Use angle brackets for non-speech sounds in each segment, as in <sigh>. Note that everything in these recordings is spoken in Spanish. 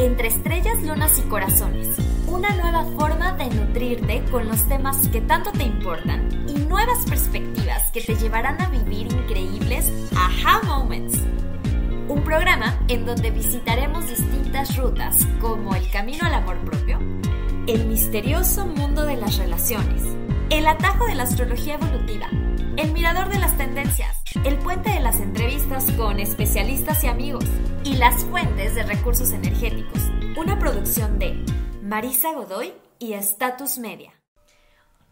Entre estrellas, lunas y corazones. Una nueva forma de nutrirte con los temas que tanto te importan y nuevas perspectivas que te llevarán a vivir increíbles aha moments. Un programa en donde visitaremos distintas rutas como el camino al amor propio, el misterioso mundo de las relaciones, el atajo de la astrología evolutiva, el mirador de las tendencias, el puente de las entrevistas con especialistas y amigos y las fuentes de recursos energéticos. Una producción de Marisa Godoy y Status Media.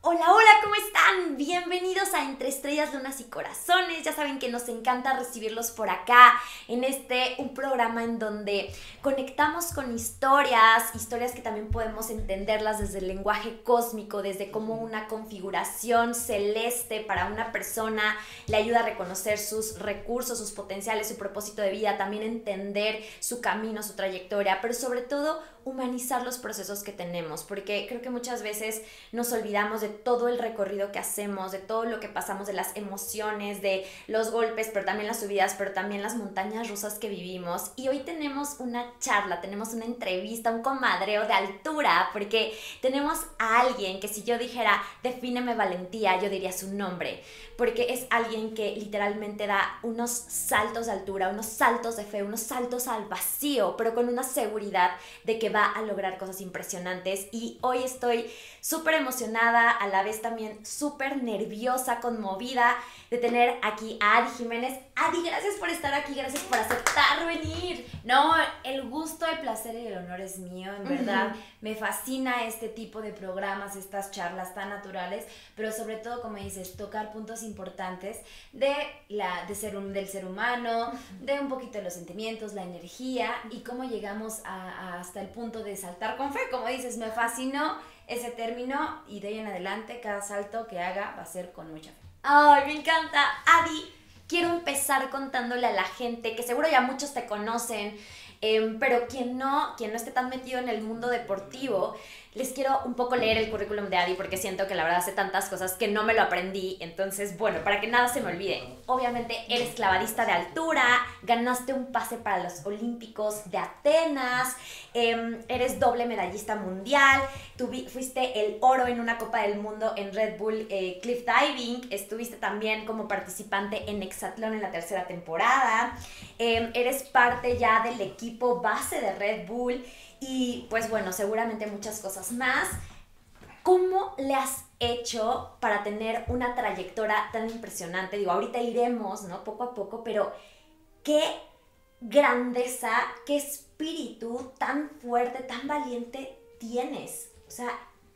Hola, hola, ¿cómo están? Bienvenidos a Entre Estrellas, Lunas y Corazones. Ya saben que nos encanta recibirlos por acá en este un programa en donde conectamos con historias, historias que también podemos entenderlas desde el lenguaje cósmico, desde cómo una configuración celeste para una persona le ayuda a reconocer sus recursos, sus potenciales, su propósito de vida, también entender su camino, su trayectoria, pero sobre todo humanizar los procesos que tenemos, porque creo que muchas veces nos olvidamos de todo el recorrido que hacemos, de todo lo que pasamos, de las emociones, de los golpes, pero también las subidas, pero también las montañas rusas que vivimos. Y hoy tenemos una charla, tenemos una entrevista, un comadreo de altura, porque tenemos a alguien que si yo dijera, defíneme valentía, yo diría su nombre, porque es alguien que literalmente da unos saltos de altura, unos saltos de fe, unos saltos al vacío, pero con una seguridad de que va a lograr cosas impresionantes. Y hoy estoy súper emocionada, a la vez también súper nerviosa, conmovida de tener aquí a Adi Jiménez. Adi, gracias por estar aquí, gracias por aceptar venir. No, el gusto, el placer y el honor es mío, en verdad. Me fascina este tipo de programas, estas charlas tan naturales, pero sobre todo, como dices, tocar puntos importantes de la, de ser un, del ser humano, de un poquito de los sentimientos, la energía y cómo llegamos a, hasta el punto de saltar con fe. Como dices, me fascinó ese término y de ahí en adelante cada salto que haga va a ser con mucha fe. Ay, me encanta. Adi, quiero empezar contándole a la gente que seguro ya muchos te conocen, em, pero quien no, quien no esté tan metido en el mundo deportivo, les quiero un poco leer el currículum de Adi porque siento que la verdad hace tantas cosas que no me lo aprendí. Entonces, bueno, para que nada se me olvide. Obviamente eres clavadista de altura, ganaste un pase para los Olímpicos de Atenas, em, eres doble medallista mundial, fuiste el oro en una Copa del Mundo en Red Bull eh, Cliff Diving, estuviste también como participante en Exatlón en la tercera temporada, em, eres parte ya del equipo base de Red Bull. Y pues bueno, seguramente muchas cosas más. ¿Cómo le has hecho para tener una trayectoria tan impresionante? Digo, ahorita iremos, ¿no? Poco a poco, pero qué grandeza, qué espíritu tan fuerte, tan valiente tienes. O sea,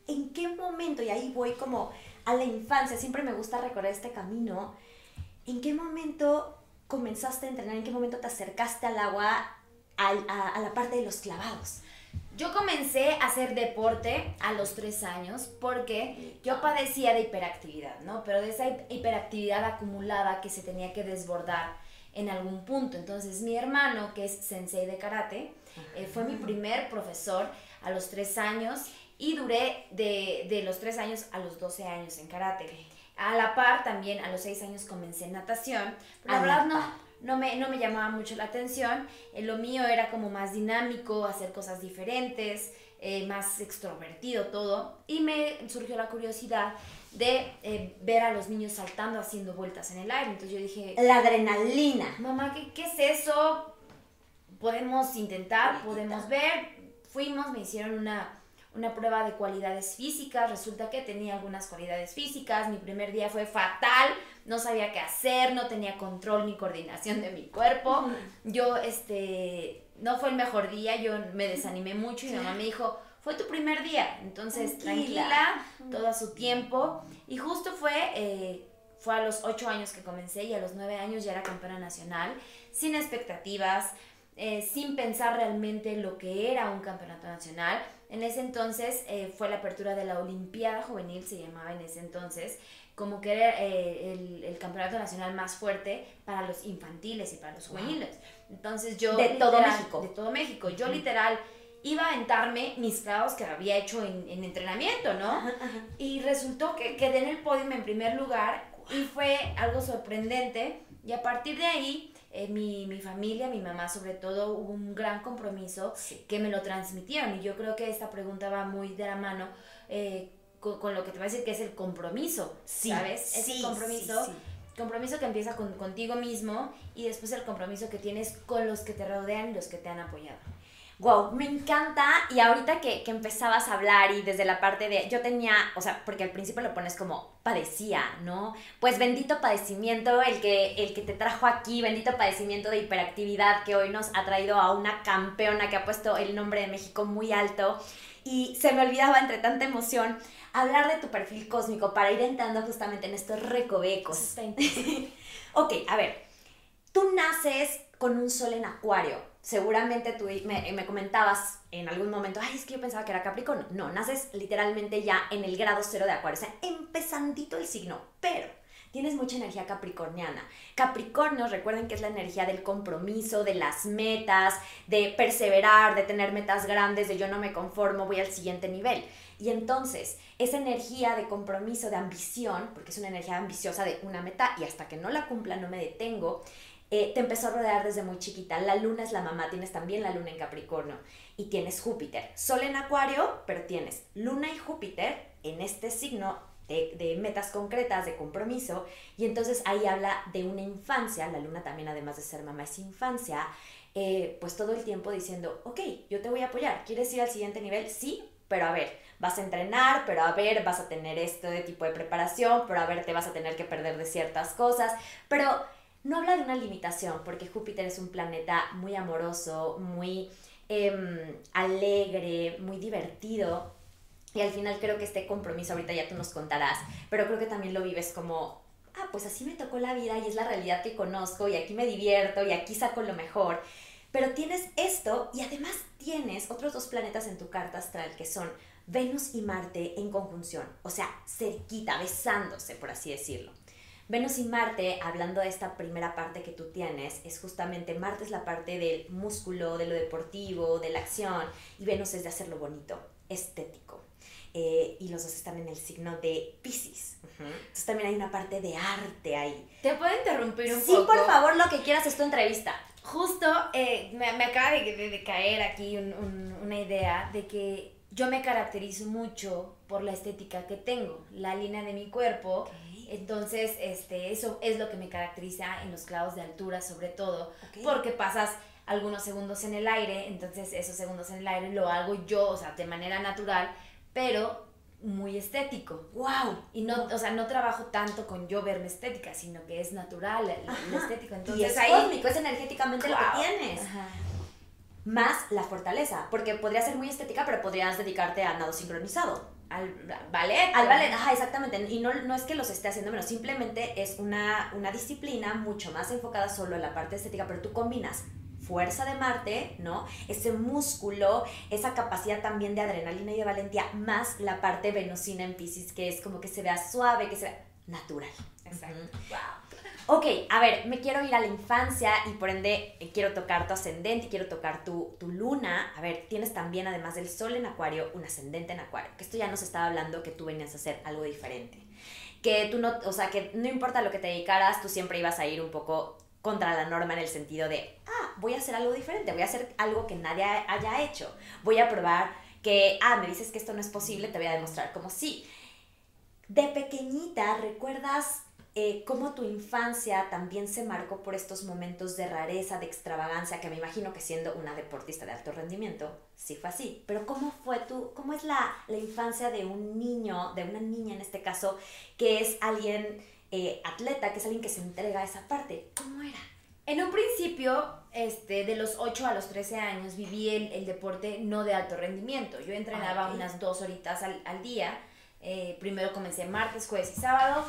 ¿en qué momento? Y ahí voy como a la infancia, siempre me gusta recorrer este camino. ¿En qué momento comenzaste a entrenar? ¿En qué momento te acercaste al agua, a, a la parte de los clavados? Yo comencé a hacer deporte a los tres años porque yo padecía de hiperactividad, ¿no? Pero de esa hiperactividad acumulada que se tenía que desbordar en algún punto. Entonces mi hermano, que es sensei de karate, eh, fue mi primer profesor a los tres años y duré de, de los tres años a los 12 años en karate. A la par también a los seis años comencé en natación. Pero la verdad no, no me, no me llamaba mucho la atención. Eh, lo mío era como más dinámico, hacer cosas diferentes, eh, más extrovertido todo. Y me surgió la curiosidad de eh, ver a los niños saltando, haciendo vueltas en el aire. Entonces yo dije... La adrenalina. Mamá, ¿qué, qué es eso? Podemos intentar, podemos ver. Fuimos, me hicieron una una prueba de cualidades físicas, resulta que tenía algunas cualidades físicas, mi primer día fue fatal, no sabía qué hacer, no tenía control ni coordinación de mi cuerpo, yo, este, no fue el mejor día, yo me desanimé mucho y mi mamá me dijo, fue tu primer día, entonces tranquila, todo a su tiempo, y justo fue, eh, fue a los ocho años que comencé y a los nueve años ya era campeona nacional, sin expectativas, eh, sin pensar realmente lo que era un campeonato nacional. En ese entonces eh, fue la apertura de la Olimpiada Juvenil, se llamaba en ese entonces, como que era eh, el, campeonato nacional más fuerte para los infantiles y para los juveniles. Entonces yo... De todo México. De todo México. Yo literal iba a aventarme mis clavos que había hecho en, entrenamiento, ¿no? Y resultó que quedé en el podio en primer lugar y fue algo sorprendente y a partir de ahí eh, mi, mi, familia, mi mamá sobre todo, hubo un gran compromiso que me lo transmitieron. Y yo creo que esta pregunta va muy de la mano eh, con, lo que te voy a decir que es el compromiso, ¿sabes? Ese compromiso. Compromiso que empieza con, contigo mismo y después el compromiso que tienes con los que te rodean y los que te han apoyado. Wow, me encanta. Y ahorita que, que, empezabas a hablar y desde la parte de, yo tenía, o sea, porque al principio lo pones como padecía, ¿no? Pues bendito padecimiento el que, el que te trajo aquí, bendito padecimiento de hiperactividad que hoy nos ha traído a una campeona que ha puesto el nombre de México muy alto. Y se me olvidaba entre tanta emoción hablar de tu perfil cósmico para ir entrando justamente en estos recovecos. <laughs> ok, a ver, tú naces con un sol en acuario seguramente tú me, me, comentabas en algún momento, ay, es que yo pensaba que era Capricornio. No, naces literalmente ya en el grado cero de Acuario, o sea, empezandito el signo, pero tienes mucha energía capricorniana. Capricornio, recuerden que es la energía del compromiso, de las metas, de perseverar, de tener metas grandes, de yo no me conformo, voy al siguiente nivel. Y entonces, esa energía de compromiso, de ambición, porque es una energía ambiciosa de una meta y hasta que no la cumpla no me detengo, eh, te empezó a rodear desde muy chiquita. La luna es la mamá, tienes también la luna en Capricornio y tienes Júpiter. Sol en Acuario, pero tienes luna y Júpiter en este signo de, metas concretas, de compromiso, y entonces ahí habla de una infancia, la luna también además de ser mamá es infancia, eh, pues todo el tiempo diciendo, ok, yo te voy a apoyar, ¿quieres ir al siguiente nivel? Sí, pero a ver, vas a entrenar, pero a ver, vas a tener este tipo de preparación, pero a ver, te vas a tener que perder de ciertas cosas, pero no habla de una limitación, porque Júpiter es un planeta muy amoroso, muy em, alegre, muy divertido. Y al final creo que este compromiso, ahorita ya tú nos contarás, pero creo que también lo vives como, ah, pues así me tocó la vida y es la realidad que conozco y aquí me divierto y aquí saco lo mejor. Pero tienes esto y además tienes otros dos planetas en tu carta astral que son Venus y Marte en conjunción, o sea, cerquita, besándose, por así decirlo. Venus y Marte, hablando de esta primera parte que tú tienes, es justamente Marte es la parte del músculo, de lo deportivo, de la acción, y Venus es de hacerlo bonito, estético. Eh, y los dos están en el signo de Pisces. Entonces también hay una parte de arte ahí. ¿Te puedo interrumpir un poco? Sí, por favor, lo que quieras es tu entrevista. Justo eh, me, acaba de, caer aquí una idea de que yo me caracterizo mucho por la estética que tengo, la línea de mi cuerpo. Entonces, este, eso es lo que me caracteriza en los clavos de altura, sobre todo, porque pasas algunos segundos en el aire, entonces esos segundos en el aire lo hago yo, o sea, de manera natural, pero muy estético. ¡Wow! Y no, o sea, no trabajo tanto con yo verme estética, sino que es natural, lo estético. Entonces, y es ahí, es energéticamente lo que tienes. Más la fortaleza, porque podría ser muy estética, pero podrías dedicarte a nado sincronizado al ballet. Al ballet, ajá, exactamente. Y no, no es que los esté haciendo menos, simplemente es una, una disciplina mucho más enfocada solo en la parte estética, pero tú combinas fuerza de Marte, ¿no? Ese músculo, esa capacidad también de adrenalina y de valentía, más la parte venusina en Pisces, que es como que se vea suave, que se vea natural. Exacto. Wow ok, a ver, me quiero ir a la infancia y por ende eh, quiero tocar tu ascendente y quiero tocar tu, tu, luna. A ver, tienes también, además del sol en acuario, un ascendente en acuario. Que esto ya nos estaba hablando que tú venías a hacer algo diferente. Que tú no, o sea, que no importa lo que te dedicaras, tú siempre ibas a ir un poco contra la norma en el sentido de, ah, voy a hacer algo diferente, voy a hacer algo que nadie haya hecho. Voy a probar que, ah, me dices que esto no es posible, te voy a demostrar como sí. De pequeñita, ¿recuerdas eh, cómo tu infancia también se marcó por estos momentos de rareza, de extravagancia, que me imagino que siendo una deportista de alto rendimiento, sí fue así. Pero ¿cómo fue tú, cómo es la, la infancia de un niño, de una niña en este caso, que es alguien eh, atleta, que es alguien que se entrega a esa parte? ¿Cómo era? En un principio, este, de los 8 a los 13 años, viví el, deporte no de alto rendimiento. Yo entrenaba ah, unas dos horitas al, al día. Eh, primero comencé martes, jueves y sábado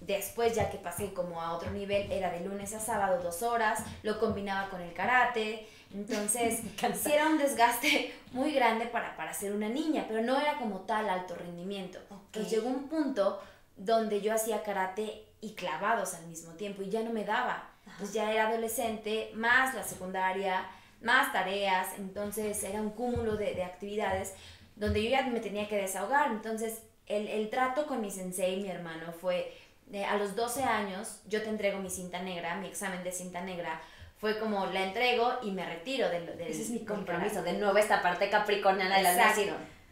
Después, ya que pasé como a otro nivel, era de lunes a sábado dos horas, lo combinaba con el karate. Entonces, <laughs> sí era un desgaste muy grande para, para ser una niña, pero no era como tal alto rendimiento. Entonces llegó un punto donde yo hacía karate y clavados al mismo tiempo y ya no me daba. Pues ya era adolescente, más la secundaria, más tareas, entonces era un cúmulo de, de actividades donde yo ya me tenía que desahogar. Entonces, el, el trato con mi sensei, mi hermano, fue a los 12 años yo te entrego mi cinta negra, mi examen de cinta negra, fue como la entrego y me retiro del, del Ese es mi compromiso. De nuevo, esta parte capricorniana de la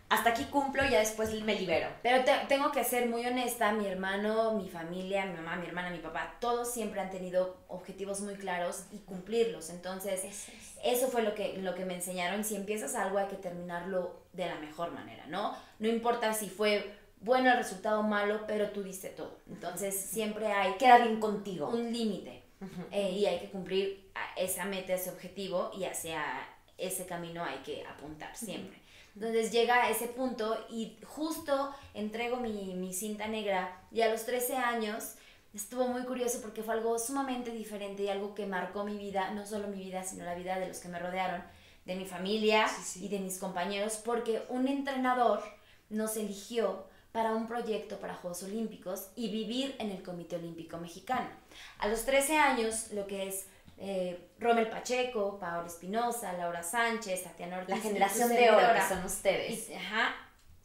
hasta aquí cumplo y ya después me libero. Pero te- tengo que ser muy honesta, mi hermano, mi familia, mi mamá, mi hermana, mi papá, todos siempre han tenido objetivos muy claros y cumplirlos. Entonces, eso fue lo que, lo que me enseñaron. Si empiezas algo hay que terminarlo de la mejor manera, ¿no? No importa si fue bueno el resultado malo, pero tú diste todo. Entonces, siempre hay Queda bien contigo. un límite eh, y hay que cumplir esa meta, ese objetivo y hacia ese camino hay que apuntar siempre. Entonces llega a ese punto y justo entrego mi, mi cinta negra y a los 13 años estuvo muy curioso porque fue algo sumamente diferente y algo que marcó mi vida, no solo mi vida, sino la vida de los que me rodearon, de mi familia Sí, sí. y de mis compañeros, porque un entrenador nos eligió para un proyecto para Juegos Olímpicos y vivir en el Comité Olímpico Mexicano. A los 13 años, lo que es eh, Rommel Pacheco, Paola Espinosa, Laura Sánchez, Tatiana Ortiz, La generación de oro que son ustedes. y- ajá,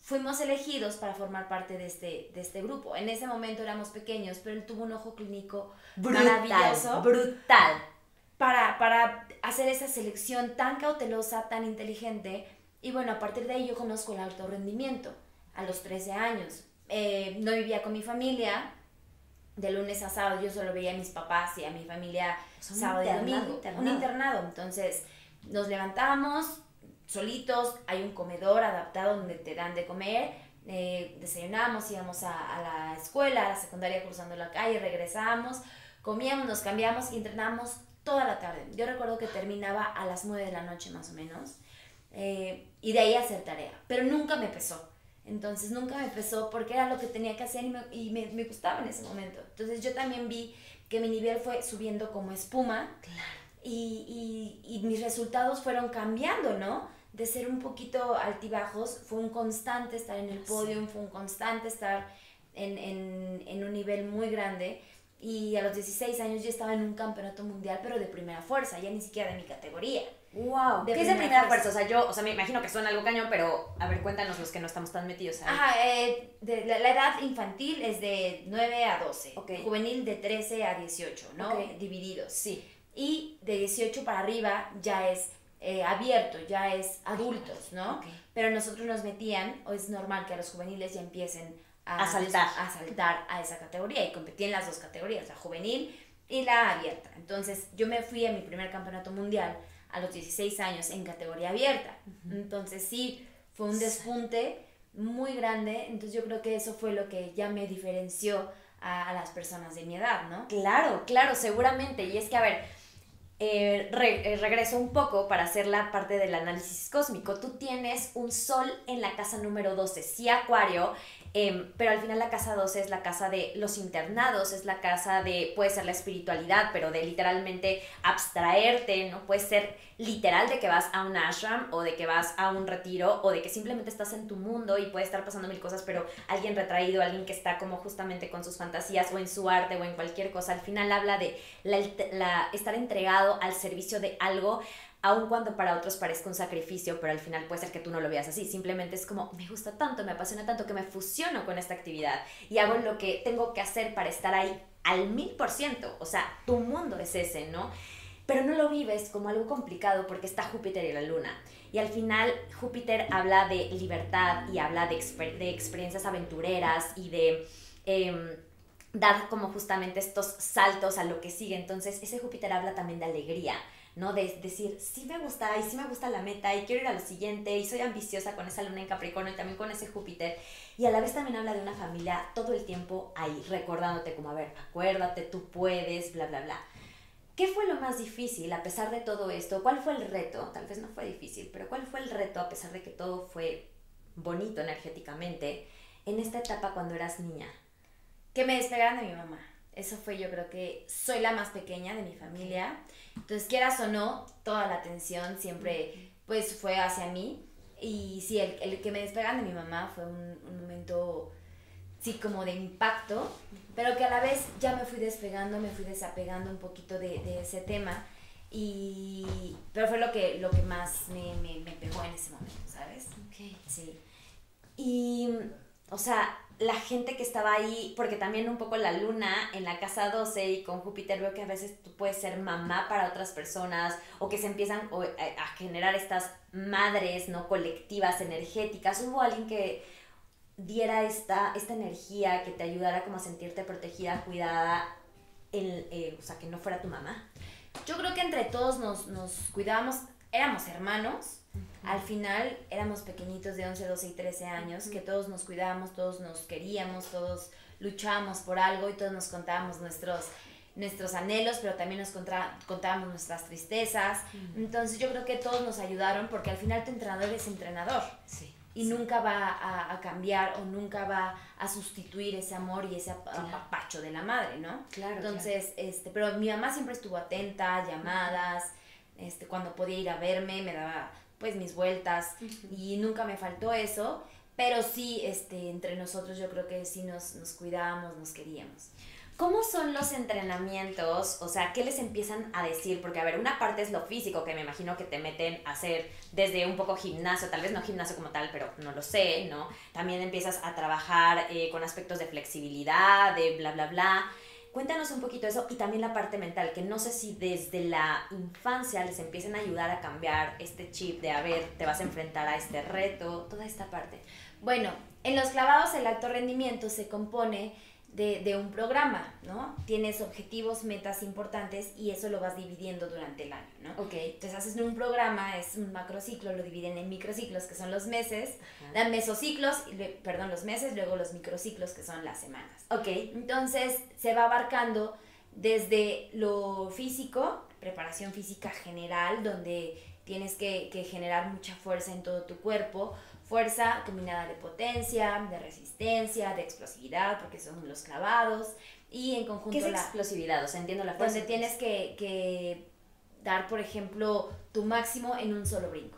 fuimos elegidos para formar parte de este, de este grupo. En ese momento éramos pequeños, pero él tuvo un ojo clínico maravilloso Brutal. Brutal. para, para hacer esa selección tan cautelosa, tan inteligente. Y bueno, a partir de ahí yo conozco el alto rendimiento a los 13 años. Eh, no vivía con mi familia. De lunes a sábado yo solo veía a mis papás y a mi familia un sábado y domingo. internado. Un internado. Entonces nos levantamos solitos, hay un comedor adaptado donde te dan de comer. eh, desayunamos, íbamos a, a la escuela, a la secundaria cruzando la calle, regresamos, comíamos, nos cambiamos y entrenamos toda la tarde. Yo recuerdo que terminaba a las 9 de la noche más o menos eh, y de ahí hacer tarea, pero nunca me pesó. Entonces nunca me pesó porque era lo que tenía que hacer y, me, y me, me gustaba en ese momento. Entonces yo también vi que mi nivel fue subiendo como espuma y, y, y mis resultados fueron cambiando, ¿no? De ser un poquito altibajos, fue un constante estar en el podio, fue un constante estar en, en, en un nivel muy grande. Y a los 16 años yo estaba en un campeonato mundial, pero de primera fuerza, ya ni siquiera de mi categoría. Wow. De ¿Qué es de primera fuerza? O sea, yo, o sea, me imagino que suena algo cañón, pero a ver, cuéntanos los que no estamos tan metidos ahí. Ajá, eh, de, la, la edad infantil es de 9 a 12, Ok. juvenil de 13 a 18, ¿no? Ok. Divididos. Sí. Y de 18 para arriba ya es eh, abierto, ya es adultos, ¿no? Ok. Pero nosotros nos metían, o es normal que a los juveniles ya empiecen a, A saltar. a saltar a esa categoría y competí en las dos categorías, la juvenil y la abierta. Entonces yo me fui a mi primer campeonato mundial a los 16 años en categoría abierta. Entonces sí, fue un despunte muy grande, entonces yo creo que eso fue lo que ya me diferenció a, a las personas de mi edad, ¿no? Claro, claro, seguramente. Y es que, a ver, eh, re- eh, regreso un poco para hacer la parte del análisis cósmico. Tú tienes un sol en la casa número 12, sí, Acuario, em, pero al final la casa 12 es la casa de los internados, es la casa de, puede ser la espiritualidad, pero de literalmente abstraerte, ¿no? Puede ser literal de que vas a un ashram o de que vas a un retiro o de que simplemente estás en tu mundo y puede estar pasando mil cosas, pero alguien retraído, alguien que está como justamente con sus fantasías o en su arte o en cualquier cosa, al final habla de la, la- estar entregado al servicio de algo, aun cuando para otros parezca un sacrificio, pero al final puede ser que tú no lo veas así, simplemente es como, me gusta tanto, me apasiona tanto que me fusiono con esta actividad y hago lo que tengo que hacer para estar ahí al mil por ciento, o sea, tu mundo es ese, ¿no? pero no lo vives como algo complicado porque está Júpiter y la Luna. Y al final Júpiter habla de libertad y habla de, exper- de experiencias aventureras y de em, dar como justamente estos saltos a lo que sigue. Entonces ese Júpiter habla también de alegría. ¿No? De decir, sí me gusta y sí me gusta la meta y quiero ir a lo siguiente y soy ambiciosa con esa luna en Capricornio y también con ese Júpiter. Y a la vez también habla de una familia todo el tiempo ahí, recordándote como, a ver, acuérdate, tú puedes, bla, bla, bla. ¿Qué fue lo más difícil a pesar de todo esto? ¿Cuál fue el reto? Tal vez no fue difícil, pero ¿cuál fue el reto a pesar de que todo fue bonito energéticamente en esta etapa cuando eras niña? Que me despegaran de mi mamá. Eso fue, yo creo que soy la más pequeña de mi familia. Entonces, quieras o no, toda la atención siempre pues fue hacia mí. Y sí, el, el que me despegaran de mi mamá fue un, un momento, sí, como de impacto, pero que a la vez ya me fui despegando, me fui desapegando un poquito de, de ese tema. Y, pero fue lo que, lo que más me, me, me pegó en ese momento, ¿sabes? Sí. Y, o sea, la gente que estaba ahí, porque también un poco la luna en la casa 12 y con Júpiter veo que a veces tú puedes ser mamá para otras personas o que se empiezan eh, a generar estas madres, ¿no? Colectivas, energéticas. Hubo alguien que diera esta, esta energía, que te ayudara como a sentirte protegida, cuidada, en, eh, o sea, que no fuera tu mamá. Yo creo que entre todos nos, nos cuidábamos, éramos hermanos, al final éramos pequeñitos de 11, 12 y 13 años, que todos nos cuidábamos, todos nos queríamos, todos luchábamos por algo y todos nos contábamos nuestros, nuestros anhelos, pero también nos contábamos nuestras tristezas. Entonces yo creo que todos nos ayudaron porque al final tu entrenador es entrenador. Sí. Y nunca va a, cambiar o nunca va a sustituir ese amor y ese apapacho de la madre, ¿no? Claro. Entonces, este, pero mi mamá siempre estuvo atenta, llamadas, este, cuando podía ir a verme, me daba pues mis vueltas y nunca me faltó eso, pero sí, este, entre nosotros yo creo que sí nos, nos cuidábamos, nos queríamos. ¿Cómo son los entrenamientos? O sea, ¿qué les empiezan a decir? Porque, a ver, una parte es lo físico, que me imagino que te meten a hacer desde un poco gimnasio, tal vez no gimnasio como tal, pero no lo sé, ¿no? También empiezas a trabajar eh, con aspectos de flexibilidad, de bla, bla, bla. Cuéntanos un poquito eso y también la parte mental, que no sé si desde la infancia les empiecen a ayudar a cambiar este chip de, a ver, te vas a enfrentar a este reto, toda esta parte. Bueno, en los clavados el alto rendimiento se compone de, de, un programa, ¿no? Tienes objetivos, metas importantes y eso lo vas dividiendo durante el año, ¿no? Ok. Entonces haces un programa, es un macrociclo, lo dividen en microciclos, que son los meses, dan mesociclos, perdón, los meses, luego los microciclos, que son las semanas. Ok. Entonces se va abarcando desde lo físico, preparación física general, donde tienes que, que generar mucha fuerza en todo tu cuerpo, fuerza combinada de potencia, de resistencia, de explosividad, porque son los clavados, y en conjunto... ¿Qué es explosividad? O sea, entiendo la fuerza. Donde tienes que, que dar, por ejemplo, tu máximo en un solo brinco.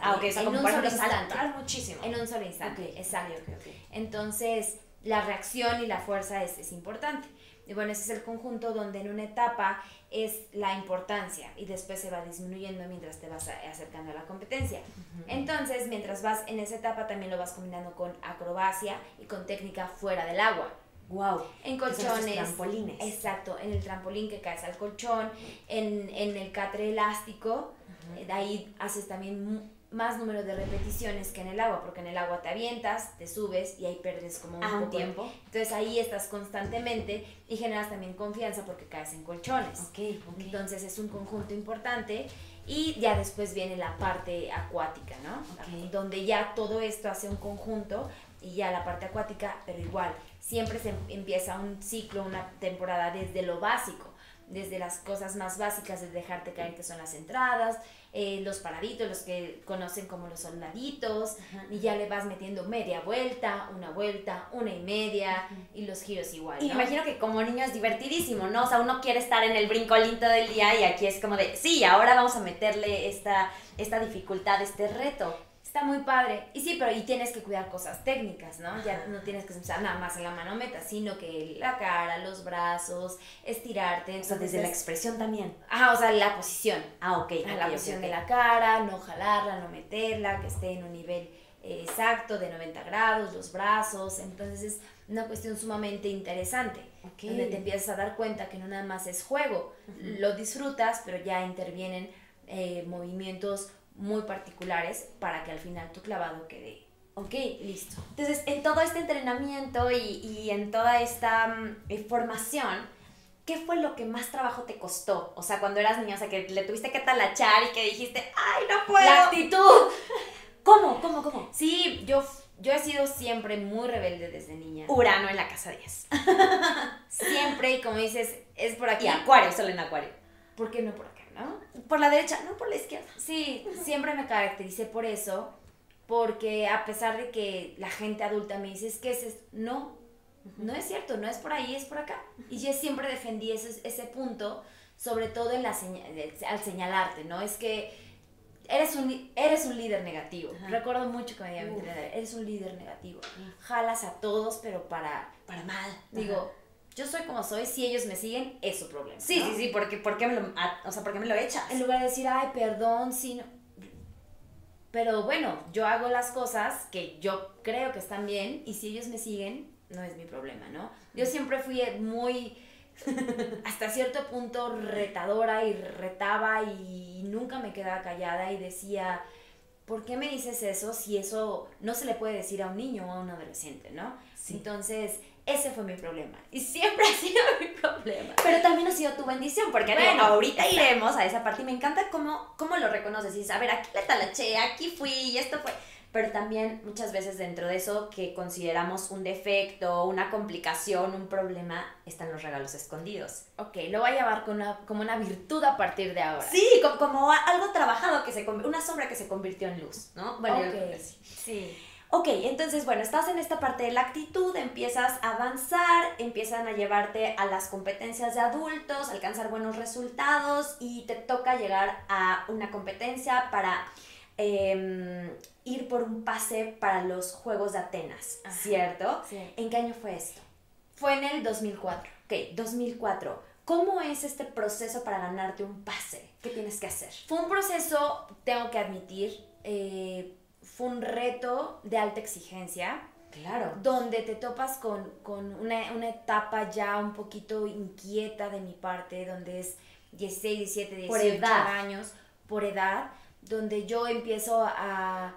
ah, ok, o sea, en un solo instante. muchísimo. En un solo instante, okay, exacto. Okay, okay, Entonces, la reacción y la fuerza es, es importante. Y bueno, ese es el conjunto donde en una etapa es la importancia y después se va disminuyendo mientras te vas acercando a la competencia. Entonces, mientras vas en esa etapa, también lo vas combinando con acrobacia y con técnica fuera del agua. Wow. En colchones. trampolines. Exacto, en el trampolín que caes al colchón, en, en el catre elástico, de ahí haces también más número de repeticiones que en el agua, porque en el agua te avientas, te subes y ahí perdes como un, poco tiempo. Entonces ahí estás constantemente y generas también confianza porque caes en colchones. Okay, Entonces es un conjunto importante y ya después viene la parte acuática, ¿no? Donde ya todo esto hace un conjunto y ya la parte acuática, pero igual, siempre se empieza un ciclo, una temporada desde lo básico desde las cosas más básicas de dejarte caer, que son las entradas, eh, los paraditos, los que conocen como los soldaditos, y ya le vas metiendo media vuelta, una vuelta, una y media, y los giros igual. Y me imagino que como niño es divertidísimo, ¿no? O sea, uno quiere estar en el brincolín todo el día y aquí es como de, sí, ahora vamos a meterle esta, esta dificultad, este reto está muy padre. Y sí, pero y tienes que cuidar cosas técnicas, ¿no? Ya no tienes que usar nada más en la manometa, sino que la cara, los brazos, estirarte. O sea, desde la expresión también. Ajá, o sea, la posición. Ah, ok. la posición de la cara, no jalarla, no meterla, que esté en un nivel eh, exacto de 90 grados, los brazos. Entonces es una cuestión sumamente interesante. Donde te empiezas a dar cuenta que no nada más es juego, lo disfrutas, pero ya intervienen eh, movimientos muy particulares para que al final tu clavado quede Ok, listo. Entonces, en todo este entrenamiento y, y en toda esta eh, formación, ¿qué fue lo que más trabajo te costó? O sea, cuando eras niña, o sea, que le tuviste que talachar y que dijiste, ¡ay, no puedo! La actitud. <laughs> ¿Cómo? ¿Cómo? ¿Cómo? Sí, yo, yo he sido siempre muy rebelde desde niña. Urano en la casa 10. <laughs> siempre, y como dices, es por aquí. Y acuario, solo en acuario. ¿Por qué no por acá? Por la derecha, no por la izquierda. Sí, siempre me caractericé por eso, porque a pesar de que la gente adulta me dice, es que es no, no es cierto, no es por ahí, es por acá. Y yo siempre defendí ese, ese punto, sobre todo en la al señalarte, ¿no? Es que eres un, eres un líder negativo. Recuerdo mucho que me decían, eres un líder negativo. Jalas a todos, pero para... Para mal. Digo, yo soy como soy, si ellos me siguen, es su problema. Sí, sí, sí, porque ¿por qué me lo, o sea, ¿por qué me lo echas? En lugar de decir, ay, perdón, si no. Pero bueno, yo hago las cosas que yo creo que están bien y si ellos me siguen, no es mi problema, ¿no? Yo siempre fui muy, <laughs> hasta cierto punto, retadora y retaba y nunca me quedaba callada y decía, ¿por qué me dices eso si eso no se le puede decir a un niño o a un adolescente, ¿no? Entonces, ese fue mi problema. Y siempre <laughs> ha sido mi problema. Pero también ha sido tu bendición, porque bueno, ahorita iremos a esa parte y me encanta cómo, cómo lo reconoces. Y dices, a ver, aquí le talaché, aquí fui y esto fue pero también muchas veces dentro de eso que consideramos un defecto, una complicación, un problema, están los regalos escondidos. Ok, lo voy a llevar como una virtud a partir de ahora. Sí, como, algo trabajado, que se una sombra que se convirtió en luz, ¿no? Bueno, sí. sí. Ok, entonces, bueno, estás en esta parte de la actitud, empiezas a avanzar, empiezan a llevarte a las competencias de adultos, alcanzar buenos resultados y te toca llegar a una competencia para Em, ir por un pase para los Juegos de Atenas, ¿cierto? Sí. ¿En qué año fue esto? Fue en el 2004. Ok, 2004. ¿Cómo es este proceso para ganarte un pase? ¿Qué tienes que hacer? Fue un proceso, tengo que admitir, eh, fue un reto de alta exigencia. Claro. Donde te topas con, una, una, etapa ya un poquito inquieta de mi parte, donde es 16, 17, 18 años, por edad donde yo empiezo a,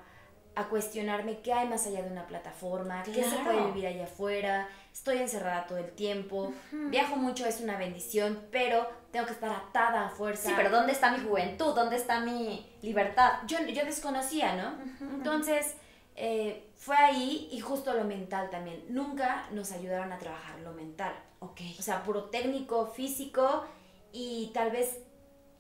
a, cuestionarme qué hay más allá de una plataforma, qué se puede vivir allá afuera, estoy encerrada todo el tiempo, viajo mucho, es una bendición, pero tengo que estar atada a fuerza. Sí, pero ¿dónde está mi juventud? ¿Dónde está mi libertad? Yo, yo desconocía, ¿no? Entonces, eh, fue ahí y justo lo mental también. Nunca nos ayudaron a trabajar lo mental. Ok. O sea, puro técnico, físico y tal vez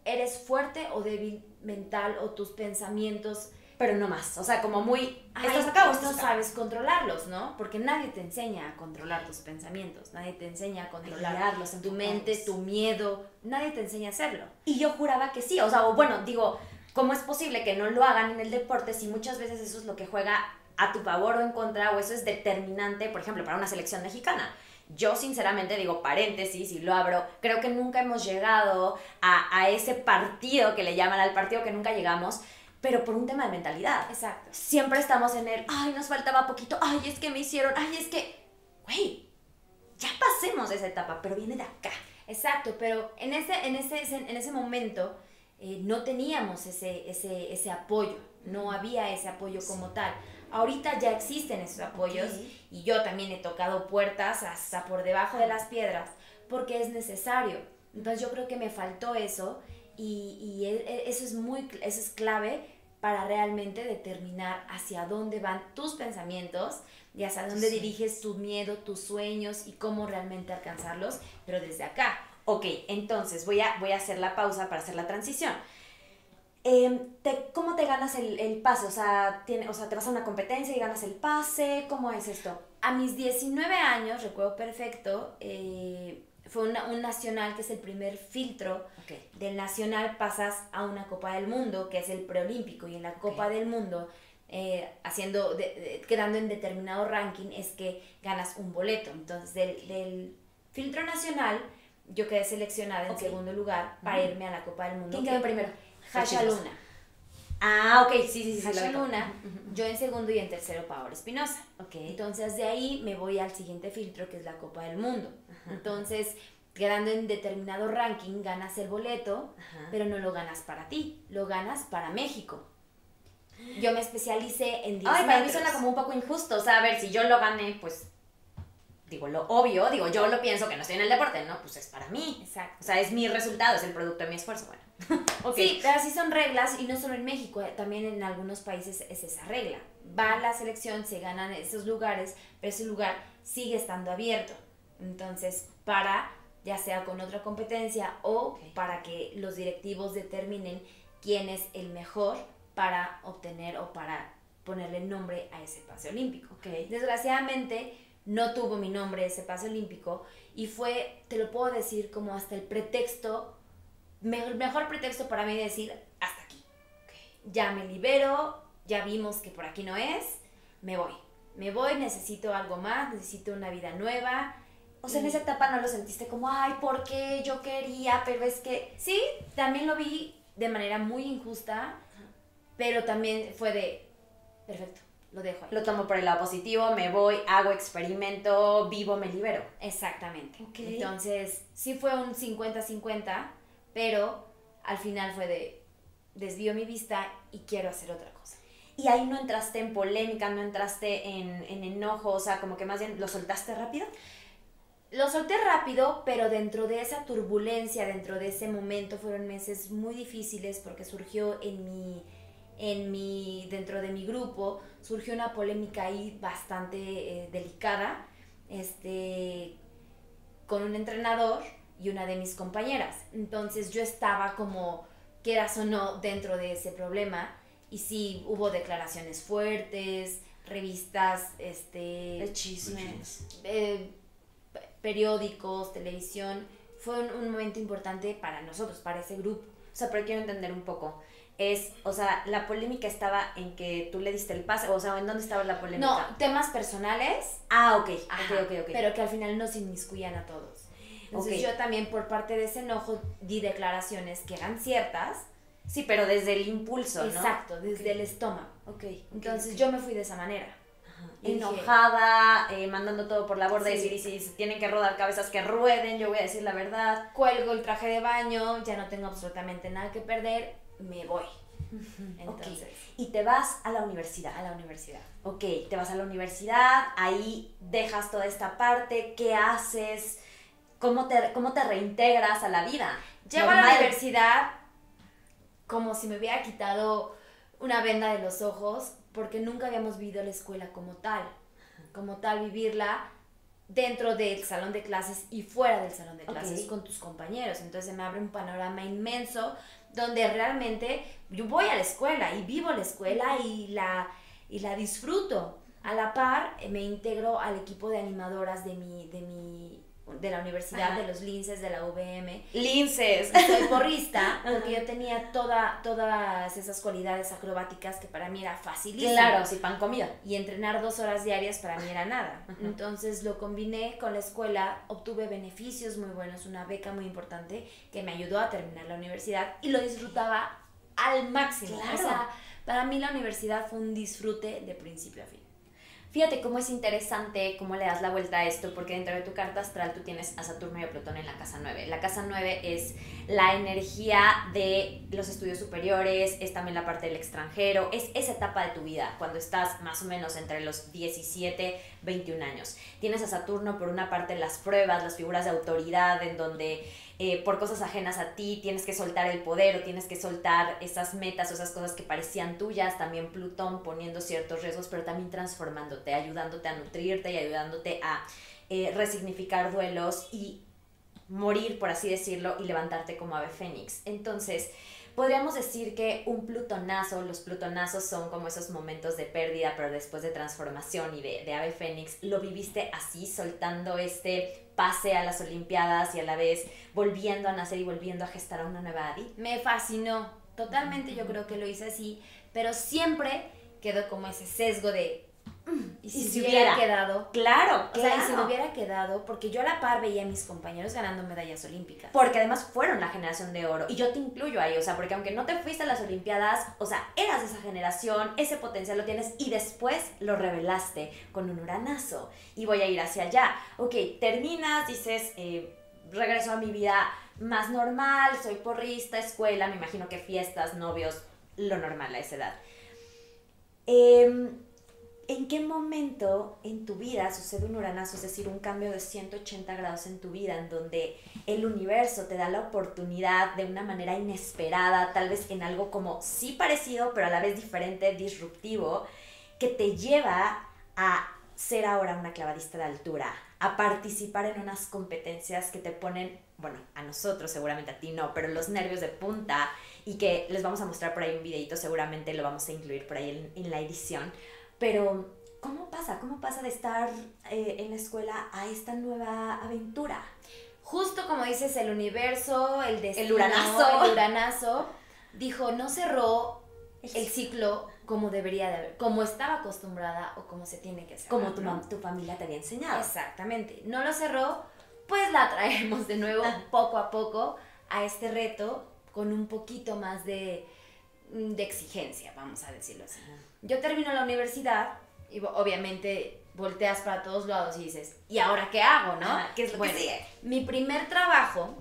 eres fuerte o débil mental o tus pensamientos. Pero no más, o sea, como muy... Estás acá, no sabes controlarlos, ¿no? Porque nadie te enseña a controlar tus pensamientos, nadie te enseña a controlarlos en tu mente, tu miedo, nadie te enseña a hacerlo. Y yo juraba que sí, o sea, bueno, digo, ¿cómo es posible que no lo hagan en el deporte si muchas veces eso es lo que juega a tu favor o en contra o eso es determinante, por ejemplo, para una selección mexicana? Yo sinceramente digo paréntesis y lo abro, creo que nunca hemos llegado a, ese partido que le llaman al partido que nunca llegamos, pero por un tema de mentalidad. Exacto. Siempre estamos en el, ay, nos faltaba poquito, ay, es que me hicieron, ay, es que, güey, ya pasemos esa etapa, pero viene de acá. Exacto, pero en ese, en ese, en ese momento eh, no teníamos ese, ese, ese apoyo, no había ese apoyo como tal. Ahorita ya existen esos apoyos y yo también he tocado puertas hasta por debajo de las piedras porque es necesario. Entonces yo creo que me faltó eso y, y e, e, eso, es muy, eso es clave para realmente determinar hacia dónde van tus pensamientos y hacia dónde diriges tu miedo, tus sueños y cómo realmente alcanzarlos, pero desde acá. Ok, entonces voy a, voy a hacer la pausa para hacer la transición. Em, te, ¿Cómo te ganas el, el pase? O sea, tiene, o sea, ¿te vas a una competencia y ganas el pase? ¿Cómo es esto? A mis 19 años, recuerdo perfecto, eh, fue un nacional que es el primer filtro. Del nacional pasas a una Copa del Mundo, que es el preolímpico, y en la Copa del Mundo, eh, haciendo, quedando en determinado ranking, es que ganas un boleto. Entonces, del, del filtro nacional, yo quedé seleccionada en segundo lugar para irme a la Copa del Mundo. ¿Quién quedó primero? Hasha Luna. Ah, ok, sí, sí, sí. Hasha Luna, yo en segundo y en tercero Paola Espinosa. Ok. Entonces de ahí me voy al siguiente filtro que es la Copa del Mundo. Entonces, quedando en determinado ranking, ganas el boleto, pero no lo ganas para ti, lo ganas para México. Yo me especialicé en 10 Ay, para mí suena como un poco injusto. O sea, a ver, si yo lo gané, pues digo, lo obvio, digo, yo lo pienso que no estoy en el deporte, no, pues es para mí. Exacto. O sea, es mi resultado, es el producto de mi esfuerzo, bueno. <laughs> Sí, pero así son reglas y no solo en México, eh, también en algunos países es esa regla. Va la selección, se ganan esos lugares, pero ese lugar sigue estando abierto. Entonces, para, ya sea con otra competencia o para que los directivos determinen quién es el mejor para obtener o para ponerle nombre a ese pase olímpico. Desgraciadamente, no tuvo mi nombre ese pase olímpico y fue, te lo puedo decir, como hasta el pretexto mejor, mejor pretexto para mí decir, hasta aquí. Ya me libero, ya vimos que por aquí no es, me voy. Me voy, necesito algo más, necesito una vida nueva. O sea, en esa etapa no lo sentiste como, ay, ¿por qué yo quería? Pero es que... Sí, también lo vi de manera muy injusta, pero también fue de, perfecto, lo dejo ahí. Lo tomo por el lado positivo, me voy, hago experimento, vivo, me libero. Exactamente. Ok. Entonces, sí fue un 50-50, pero al final fue de, desvío mi vista y quiero hacer otra cosa. Y ahí no entraste en polémica, no entraste en, en enojo, o sea, como que más bien lo soltaste rápido. Lo solté rápido, pero dentro de esa turbulencia, dentro de ese momento, fueron meses muy difíciles porque surgió en mi, en mi, dentro de mi grupo, surgió una polémica ahí bastante eh, delicada, este, con un entrenador y una de mis compañeras. Entonces yo estaba como, quieras o no, dentro de ese problema. Y sí, hubo declaraciones fuertes, revistas, este... De chismes. eh, periódicos, televisión. Fue un, un momento importante para nosotros, para ese grupo. O sea, pero quiero entender un poco. Es, o sea, la polémica estaba en que tú le diste el pase, o sea, ¿en dónde estaba la polémica? No, temas personales, Ah, ok, ajá, ok, ok, ok. pero que al final nos inmiscuían a todos. Entonces Ok. yo también por parte de ese enojo di declaraciones que eran ciertas. sí, pero desde el impulso, ¿no? Exacto, desde Ok. el estómago. Ok. Entonces ok. yo me fui de esa manera. Enojada, eh, mandando todo por la borda y Sí. decir, y si tienen que rodar cabezas que rueden, yo voy a decir la verdad. Cuelgo el traje de baño, ya no tengo absolutamente nada que perder, me voy. Entonces. Y te vas a la universidad. a la universidad. Ok, te vas a la universidad, ahí dejas toda esta parte, ¿qué haces? ¿Cómo te, cómo te reintegras a la vida? Llego a la universidad como si me hubiera quitado una venda de los ojos, porque nunca habíamos vivido la escuela como tal. Como tal, vivirla dentro del salón de clases y fuera del salón de clases con tus compañeros. Entonces me abre un panorama inmenso donde realmente yo voy a la escuela y vivo la escuela y la, y la disfruto. A la par, me integro al equipo de animadoras de mi, de mi de la universidad, Ajá. de los linces de la UVM. Linces. Soy porrista <laughs> porque yo tenía toda, todas esas cualidades acrobáticas que para mí era facilísimo. Claro, sí, pan comida. Y entrenar dos horas diarias para mí era nada. Entonces lo combiné con la escuela, obtuve beneficios muy buenos, una beca muy importante que me ayudó a terminar la universidad y lo disfrutaba al máximo. Claro. O sea, para mí la universidad fue un disfrute de principio a fin. Fíjate cómo es interesante cómo le das la vuelta a esto, porque dentro de tu carta astral tú tienes a Saturno y a Plutón en la casa 9. La casa 9 es la energía de los estudios superiores, es también la parte del extranjero, es esa etapa de tu vida, cuando estás más o menos entre los 17, 21 años. Tienes a Saturno por una parte las pruebas, las figuras de autoridad, en donde eh, por cosas ajenas a ti tienes que soltar el poder o tienes que soltar esas metas o esas cosas que parecían tuyas, también Plutón poniendo ciertos riesgos, pero también transformándote, ayudándote a nutrirte y ayudándote a eh, resignificar duelos y morir, por así decirlo, y levantarte como ave fénix. Entonces, podríamos decir que un plutonazo, los plutonazos son como esos momentos de pérdida, pero después de transformación y de, de ave fénix, lo viviste así, soltando este pase a las Olimpiadas y a la vez volviendo a nacer y volviendo a gestar a una nueva Adi. Me fascinó, totalmente yo creo que lo hice así, pero siempre quedó como ese sesgo de... <clears throat> "Mm, ¿Y si, si hubiera, hubiera?" quedado? Claro, O sea, y si me claro. hubiera quedado, porque yo a la par veía a mis compañeros ganando medallas olímpicas. Porque además fueron la generación de oro. Y yo te incluyo ahí, o sea, porque aunque no te fuiste a las Olimpiadas, o sea, eras esa generación, ese potencial lo tienes y después lo revelaste con un uranazo. Y voy a ir hacia allá. Ok, terminas, dices, eh, regreso a mi vida más normal, soy porrista, escuela, me imagino que fiestas, novios, lo normal a esa edad. Em, ¿En qué momento en tu vida sucede un uranazo, es decir, un cambio de 180 grados en tu vida, en donde el universo te da la oportunidad de una manera inesperada, tal vez en algo como sí parecido, pero a la vez diferente, disruptivo, que te lleva a ser ahora una clavadista de altura, a participar en unas competencias que te ponen, bueno, a nosotros seguramente a ti no, pero los nervios de punta y que les vamos a mostrar por ahí un videito, seguramente lo vamos a incluir por ahí en, en la edición. Pero, ¿cómo pasa? ¿Cómo pasa de estar eh, en la escuela a esta nueva aventura? Justo como dices, el universo, el destino, uranazo. el uranazo, dijo, no cerró el ciclo como debería de haber, como estaba acostumbrada o como se tiene que hacer. Como tu, ¿no? tu familia te había enseñado. Exactamente. No lo cerró, pues la traemos de nuevo poco a poco a este reto con un poquito más de, mm, de exigencia, vamos a decirlo así. Yo termino la universidad y obviamente volteas para todos lados y dices, ¿y ahora qué hago, no? ¿Qué es lo bueno, que sigue? Mi primer trabajo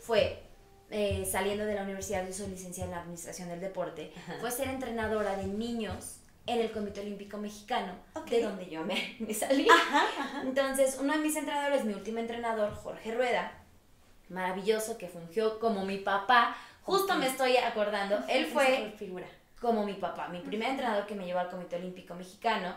fue eh, saliendo de la universidad, yo soy licenciada en la administración del deporte, fue ser entrenadora de niños en el Comité Olímpico Mexicano, de donde yo me, me salí. Entonces, uno de mis entrenadores, mi último entrenador, Jorge Rueda, maravilloso, que fungió como mi papá, justo me estoy acordando, él fue figura. Como mi papá, mi primer entrenador que me llevó al Comité Olímpico Mexicano,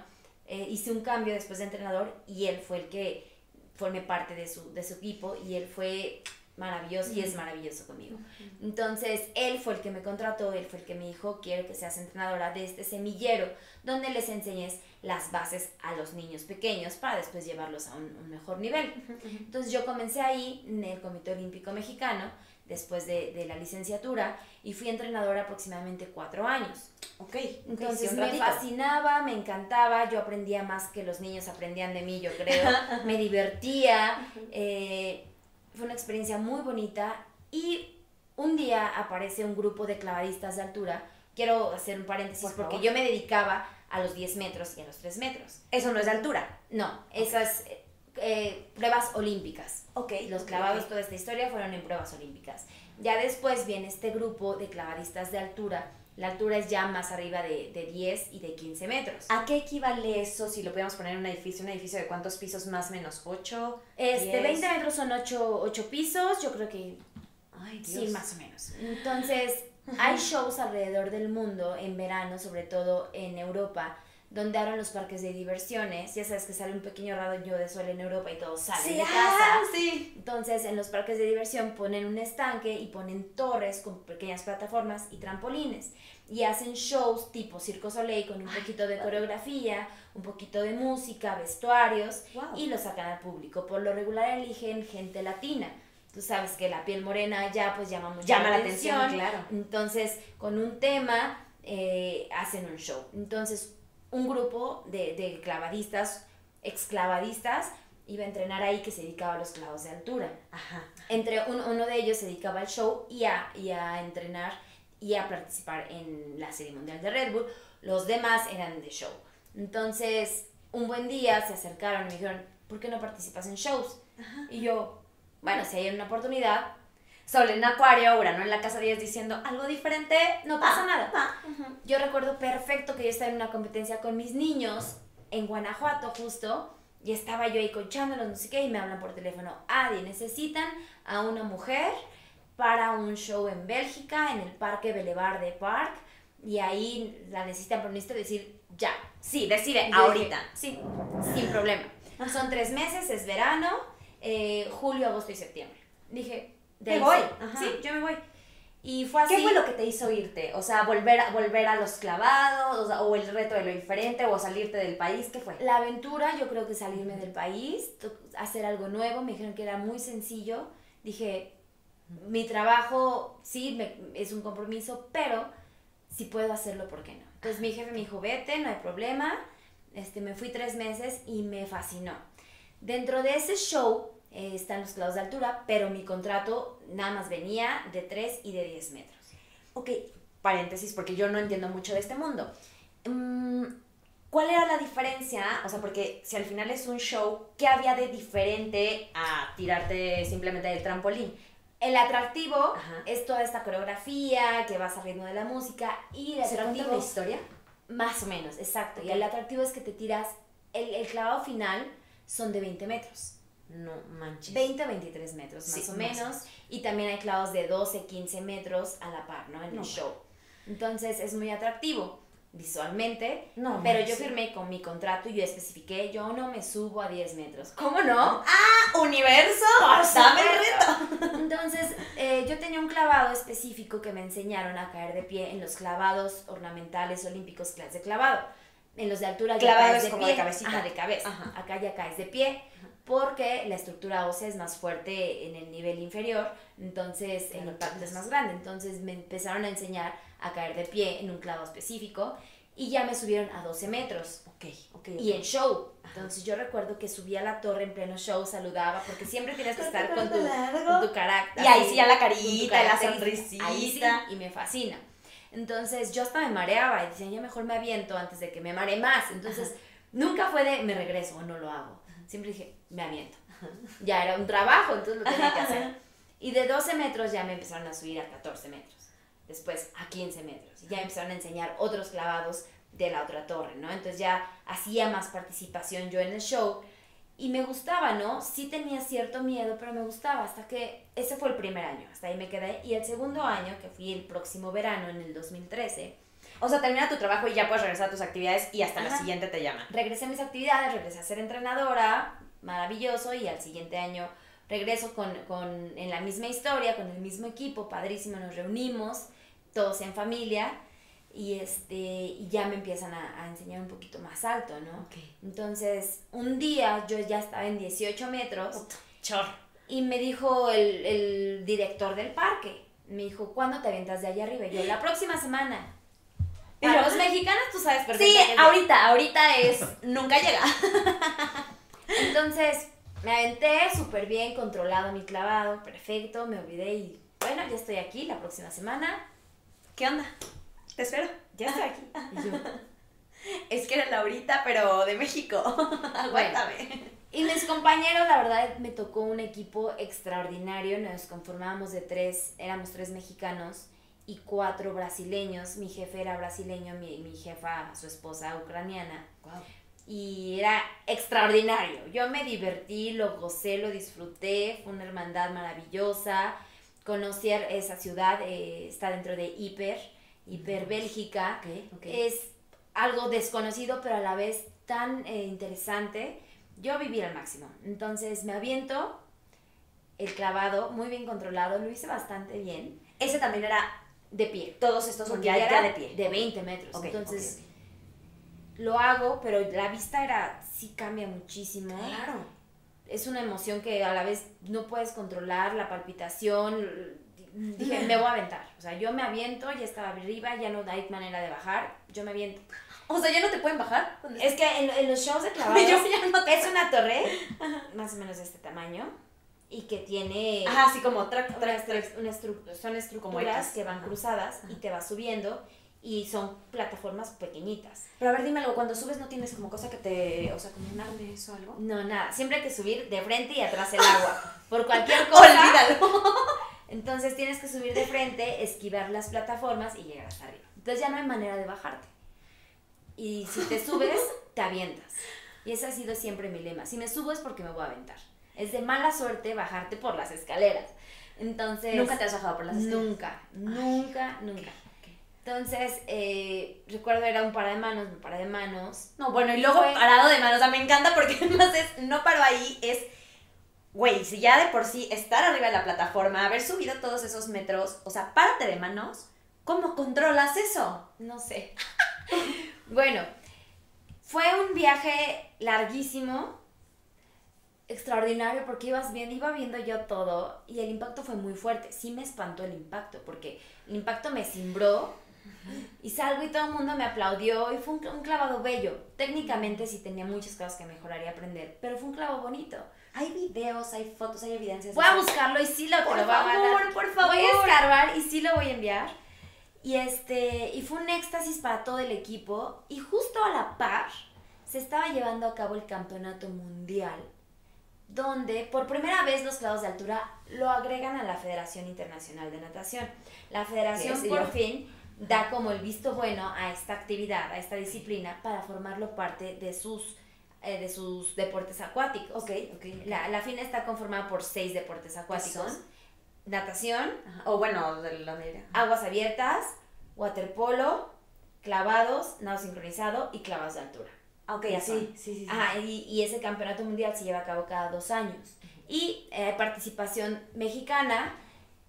eh, hice un cambio después de entrenador y él fue el que formé parte de su, de su equipo y él fue maravilloso y es maravilloso conmigo. Entonces, él fue el que me contrató, él fue el que me dijo, quiero que seas entrenadora de este semillero, donde les enseñes las bases a los niños pequeños para después llevarlos a un, un mejor nivel. Entonces, yo comencé ahí en el Comité Olímpico Mexicano, después de, de la licenciatura, y fui entrenadora aproximadamente cuatro años. Ok. Entonces me fascinaba, me encantaba, yo aprendía más que los niños aprendían de mí, yo creo, <laughs> me divertía, eh, fue una experiencia muy bonita y un día aparece un grupo de clavadistas de altura, quiero hacer un paréntesis Por porque yo me dedicaba a los 10 metros y a los 3 metros. Eso no es de altura. No, esas eh, eh, pruebas olímpicas. Ok. Los clavados, toda esta historia fueron en pruebas olímpicas. Ya después viene este grupo de clavadistas de altura. La altura es ya más arriba de, de 10 y de 15 metros. ¿A qué equivale eso si lo podemos poner en un edificio? ¿Un edificio de cuántos pisos más menos? ¿Ocho? Este, diez? 20 metros son 8, pisos, yo creo que Ay, sí, más o menos. Entonces, hay shows alrededor del mundo, en verano, sobre todo en Europa, donde abren los parques de diversiones. Ya sabes que sale un pequeño rayo de sol en Europa y todos salen Sí, de ah, casa. sí. Entonces, en los parques de diversión ponen un estanque y ponen torres con pequeñas plataformas y trampolines. Y hacen shows tipo Circo Soleil con un poquito de coreografía, un poquito de música, vestuarios Wow. y lo sacan al público. Por lo regular eligen gente latina. Tú sabes que la piel morena ya pues llama mucho Llama la la atención, atención. claro. Entonces, con un tema eh, hacen un show. Entonces, un grupo de, de clavadistas, exclavadistas, iba a entrenar ahí que se dedicaba a los clavos de altura. Ajá. Entre un- uno de ellos se dedicaba al show y a, y a entrenar y a participar en la Serie Mundial de Red Bull. Los demás eran de show. Entonces, un buen día se acercaron y me dijeron, ¿por qué no participas en shows? Y yo, bueno, si hay una oportunidad, Sol en Acuario, Urano en la casa 10 diciendo algo diferente. no pasa Ah, nada. ah. Yo recuerdo perfecto que yo estaba en una competencia con mis niños en Guanajuato justo y estaba yo ahí coachándolos, no sé qué, y me hablan por teléfono, Adi, necesitan a una mujer para un show en Bélgica, en el Parque Boulevard de Park, y ahí la necesitan, pero necesito decir ya. Sí, decide dije, ahorita. sí, sin problema. Son tres meses, es verano, eh, julio, agosto y septiembre. Dije, de Me voy, sí. ajá. Sí, yo me voy. Y fue así. ¿Qué fue lo que te hizo irte? O sea, volver a, volver a los clavados, o, sea, o el reto de lo diferente, o salirte del país, ¿qué fue? La aventura, yo creo que salirme del país, hacer algo nuevo, me dijeron que era muy sencillo. Dije, mi trabajo sí me- es un compromiso, pero si puedo hacerlo, ¿por qué no? Entonces mi jefe me dijo, vete, no hay problema. Este, me fui tres meses y me fascinó. Dentro de ese show eh, están los clavos de altura, pero mi contrato nada más venía de 3 y de 10 metros. Ok, paréntesis, porque yo no entiendo mucho de este mundo. Mm, ¿Cuál era la diferencia? O sea, porque si al final es un show, ¿qué había de diferente a tirarte simplemente del trampolín? El atractivo Ajá. es toda esta coreografía que vas al ritmo de la música y el ¿Se atractivo la historia? Más o menos, exacto. Y el atractivo es que te tiras, el, el clavado final son de 20 metros. No manches. 20 a 23 metros, Sí, más o menos. Y también hay clavos de 12, 15 metros a la par, ¿no? En No. el show. Entonces es muy atractivo visualmente. No pero yo firmé con mi contrato y yo especifiqué, yo no me subo a 10 metros. ¿Cómo no? ¡Ah, universo! ¡Dame el reto! Entonces, eh, yo tenía un clavado específico que me enseñaron a caer de pie en los clavados ornamentales olímpicos, clases de clavado. En los de altura ya Clavado caes es de como pie. de cabecita. Ajá, de cabeza. Ajá. Acá ya caes de pie porque la estructura ósea es más fuerte en el nivel inferior, entonces el Claro, impacto es más grande. Entonces me empezaron a enseñar a caer de pie en un clavo específico y ya me subieron a 12 metros Ok, ok. y en show. Entonces yo recuerdo que subí a la torre en pleno show, saludaba, porque siempre tienes que estar con tu, con tu carácter. Y ahí sí ya la carita, la sonrisita. Ahí sí, y me fascina. Entonces yo hasta me mareaba y decía, ya mejor me aviento antes de que me mare más. Entonces nunca fue de me regreso o no lo hago. Siempre dije, me aviento. Ya era un trabajo, entonces lo tenía que hacer. <laughs> Y de 12 metros ya me empezaron a subir a 14 metros. Después a 15 metros. Y ya empezaron a enseñar otros clavados de la otra torre, ¿no? Entonces ya hacía más participación yo en el show y me gustaba, ¿no? Sí tenía cierto miedo, pero me gustaba hasta que ese fue el primer año, hasta ahí me quedé. Y el segundo año, que fui el próximo verano, en el 2013. O sea, termina tu trabajo y ya puedes regresar a tus actividades y hasta la siguiente te llaman. Regresé a mis actividades, regresé a ser entrenadora, maravilloso, y al siguiente año regreso con, con, en la misma historia, con el mismo equipo, padrísimo, nos reunimos, todos en familia y este y ya me empiezan a, a enseñar un poquito más alto, ¿no? Entonces, un día yo ya estaba en 18 metros. Chor. Y me dijo el, el, director del parque, me dijo, ¿cuándo te avientas de allá arriba? Y yo, la próxima semana. Para los mexicanos tú sabes perfectamente. Sí, ahorita, ahorita es, nunca llega. <laughs> Entonces, me aventé súper bien, controlado mi clavado, perfecto, me olvidé y bueno, ya estoy aquí la próxima semana. ¿Qué onda? Te espero, ya estoy aquí. <laughs> es que era Laurita, pero de México. <laughs> Aguántame. Y mis compañeros, la verdad, me tocó un equipo extraordinario. Nos conformábamos de tres, éramos tres mexicanos y cuatro brasileños. Mi jefe era brasileño, mi, mi jefa, su esposa, ucraniana. Y era extraordinario. Yo me divertí, lo gocé, lo disfruté. Fue una hermandad maravillosa. Conocí esa ciudad, eh, está dentro de Hiper hiperbélgica, es algo desconocido, pero a la vez tan eh, interesante. Yo viví al máximo. Entonces me aviento el clavado, muy bien controlado, lo hice bastante bien. Ese también era de pie. Todos estos son ya, ya, de pie. De 20 metros. Entonces lo hago, pero la vista era, sí cambia muchísimo. Claro. Es una emoción que a la vez no puedes controlar, la palpitación, dije, me voy a aventar. O sea, yo me aviento, ya estaba arriba, ya no hay manera de bajar, yo me aviento. O sea, ¿ya no te pueden bajar? Es que en, los shows de <laughs> clavados es una torre más o menos de este tamaño y que tiene... Ajá, así como otra, una son estructuras que van cruzadas y te vas subiendo y son plataformas pequeñitas. Pero a ver, dime algo, cuando subes no tienes como cosa que te, o sea, como un arnés o algo? No, nada, siempre hay que subir de frente y atrás el agua. Por cualquier <laughs> cosa. Olvídalo. <laughs> Entonces tienes que subir de frente, esquivar las plataformas y llegar hasta arriba. Entonces ya no hay manera de bajarte. Y si te subes, <laughs> te avientas. Y ese ha sido siempre mi lema. Si me subo es porque me voy a aventar. Es de mala suerte bajarte por las escaleras. Entonces... ¿Nunca te has bajado por las escaleras? Nunca, nunca, nunca. Entonces, eh, recuerdo era un par de manos, un par de manos. No, bueno, y luego parado de manos. O sea, me encanta porque <laughs> además es, no paro ahí, es güey, si ya de por sí estar arriba de la plataforma, haber subido todos esos metros, o sea, párate de manos, ¿cómo controlas eso? No sé. <laughs> bueno, fue un viaje larguísimo, extraordinario, porque ibas viendo, iba viendo yo todo y el impacto fue muy fuerte. Sí me espantó el impacto, porque el impacto me cimbró y salgo y todo el mundo me aplaudió y fue un, un clavado bello. Técnicamente sí tenía muchas cosas que mejoraría aprender, pero fue un clavo bonito. Hay videos, hay fotos, hay evidencias. Voy a buscarlo y sí lo, por favor, Por favor, Voy a escarbar y sí lo voy a enviar. Y este, y fue un éxtasis para todo el equipo. Y justo a la par se estaba llevando a cabo el campeonato mundial, donde por primera vez los clavos de altura lo agregan a la Federación Internacional de Natación. La federación por fin da como el visto bueno a esta actividad, a esta disciplina, para formarlo parte de sus eh, de sus deportes acuáticos. Ok, ok. La, la FINA está conformada por seis deportes acuáticos. Natación. O bueno, de la media. Aguas abiertas, waterpolo, clavados, nado sincronizado y clavados de altura. Ok, así. Sí, sí, sí. Ajá, y, y, ese campeonato mundial se lleva a cabo cada dos años. Y eh, participación mexicana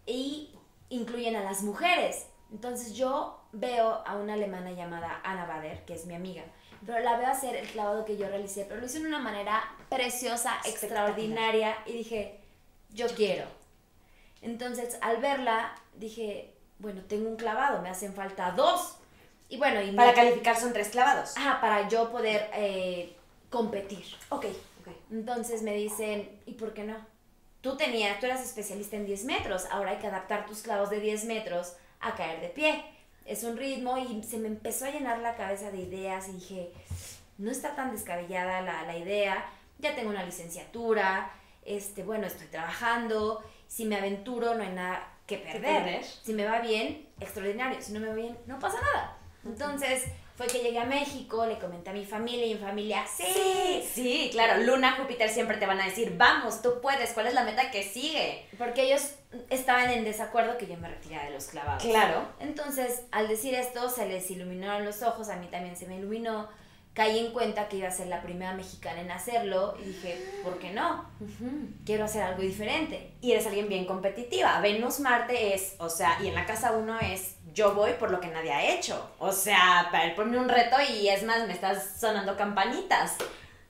y incluyen a las mujeres. Entonces yo veo a una alemana llamada Anna Bader, que es mi amiga, pero la veo hacer el clavado que yo realicé, pero lo hice de una manera preciosa, extraordinaria, y dije, yo, quiero. Entonces, al verla, dije, bueno, tengo un clavado, me hacen falta dos. Y bueno, y para calificar son tres clavados. Ajá, para yo poder eh, competir. Ok, ok. Entonces me dicen, ¿y por qué no? Tú tenías, tú eras especialista en 10 metros, ahora hay que adaptar tus clavos de 10 metros a caer de pie es un ritmo y se me empezó a llenar la cabeza de ideas y dije, no está tan descabellada la, la idea, ya tengo una licenciatura, este, bueno, estoy trabajando, si me aventuro no hay nada que perder. perder? Si me va bien, extraordinario, si no me va bien, no pasa nada. Entonces fue que llegué a México, le comenté a mi familia y mi familia, sí, Sí, claro. Luna, Júpiter siempre te van a decir, vamos, tú puedes, ¿cuál es la meta que sigue? porque ellos estaban en desacuerdo que yo me retirara de los clavados. Claro. Entonces, al decir esto, se les iluminaron los ojos, a mí también se me iluminó. Caí en cuenta que iba a ser la primera mexicana en hacerlo y dije, ¿por qué no? Quiero hacer algo diferente. Y eres alguien bien competitiva. Venus Marte es, o sea, y en la casa uno es, yo voy por lo que nadie ha hecho. O sea, para él ponme un reto y es más, me estás sonando campanitas.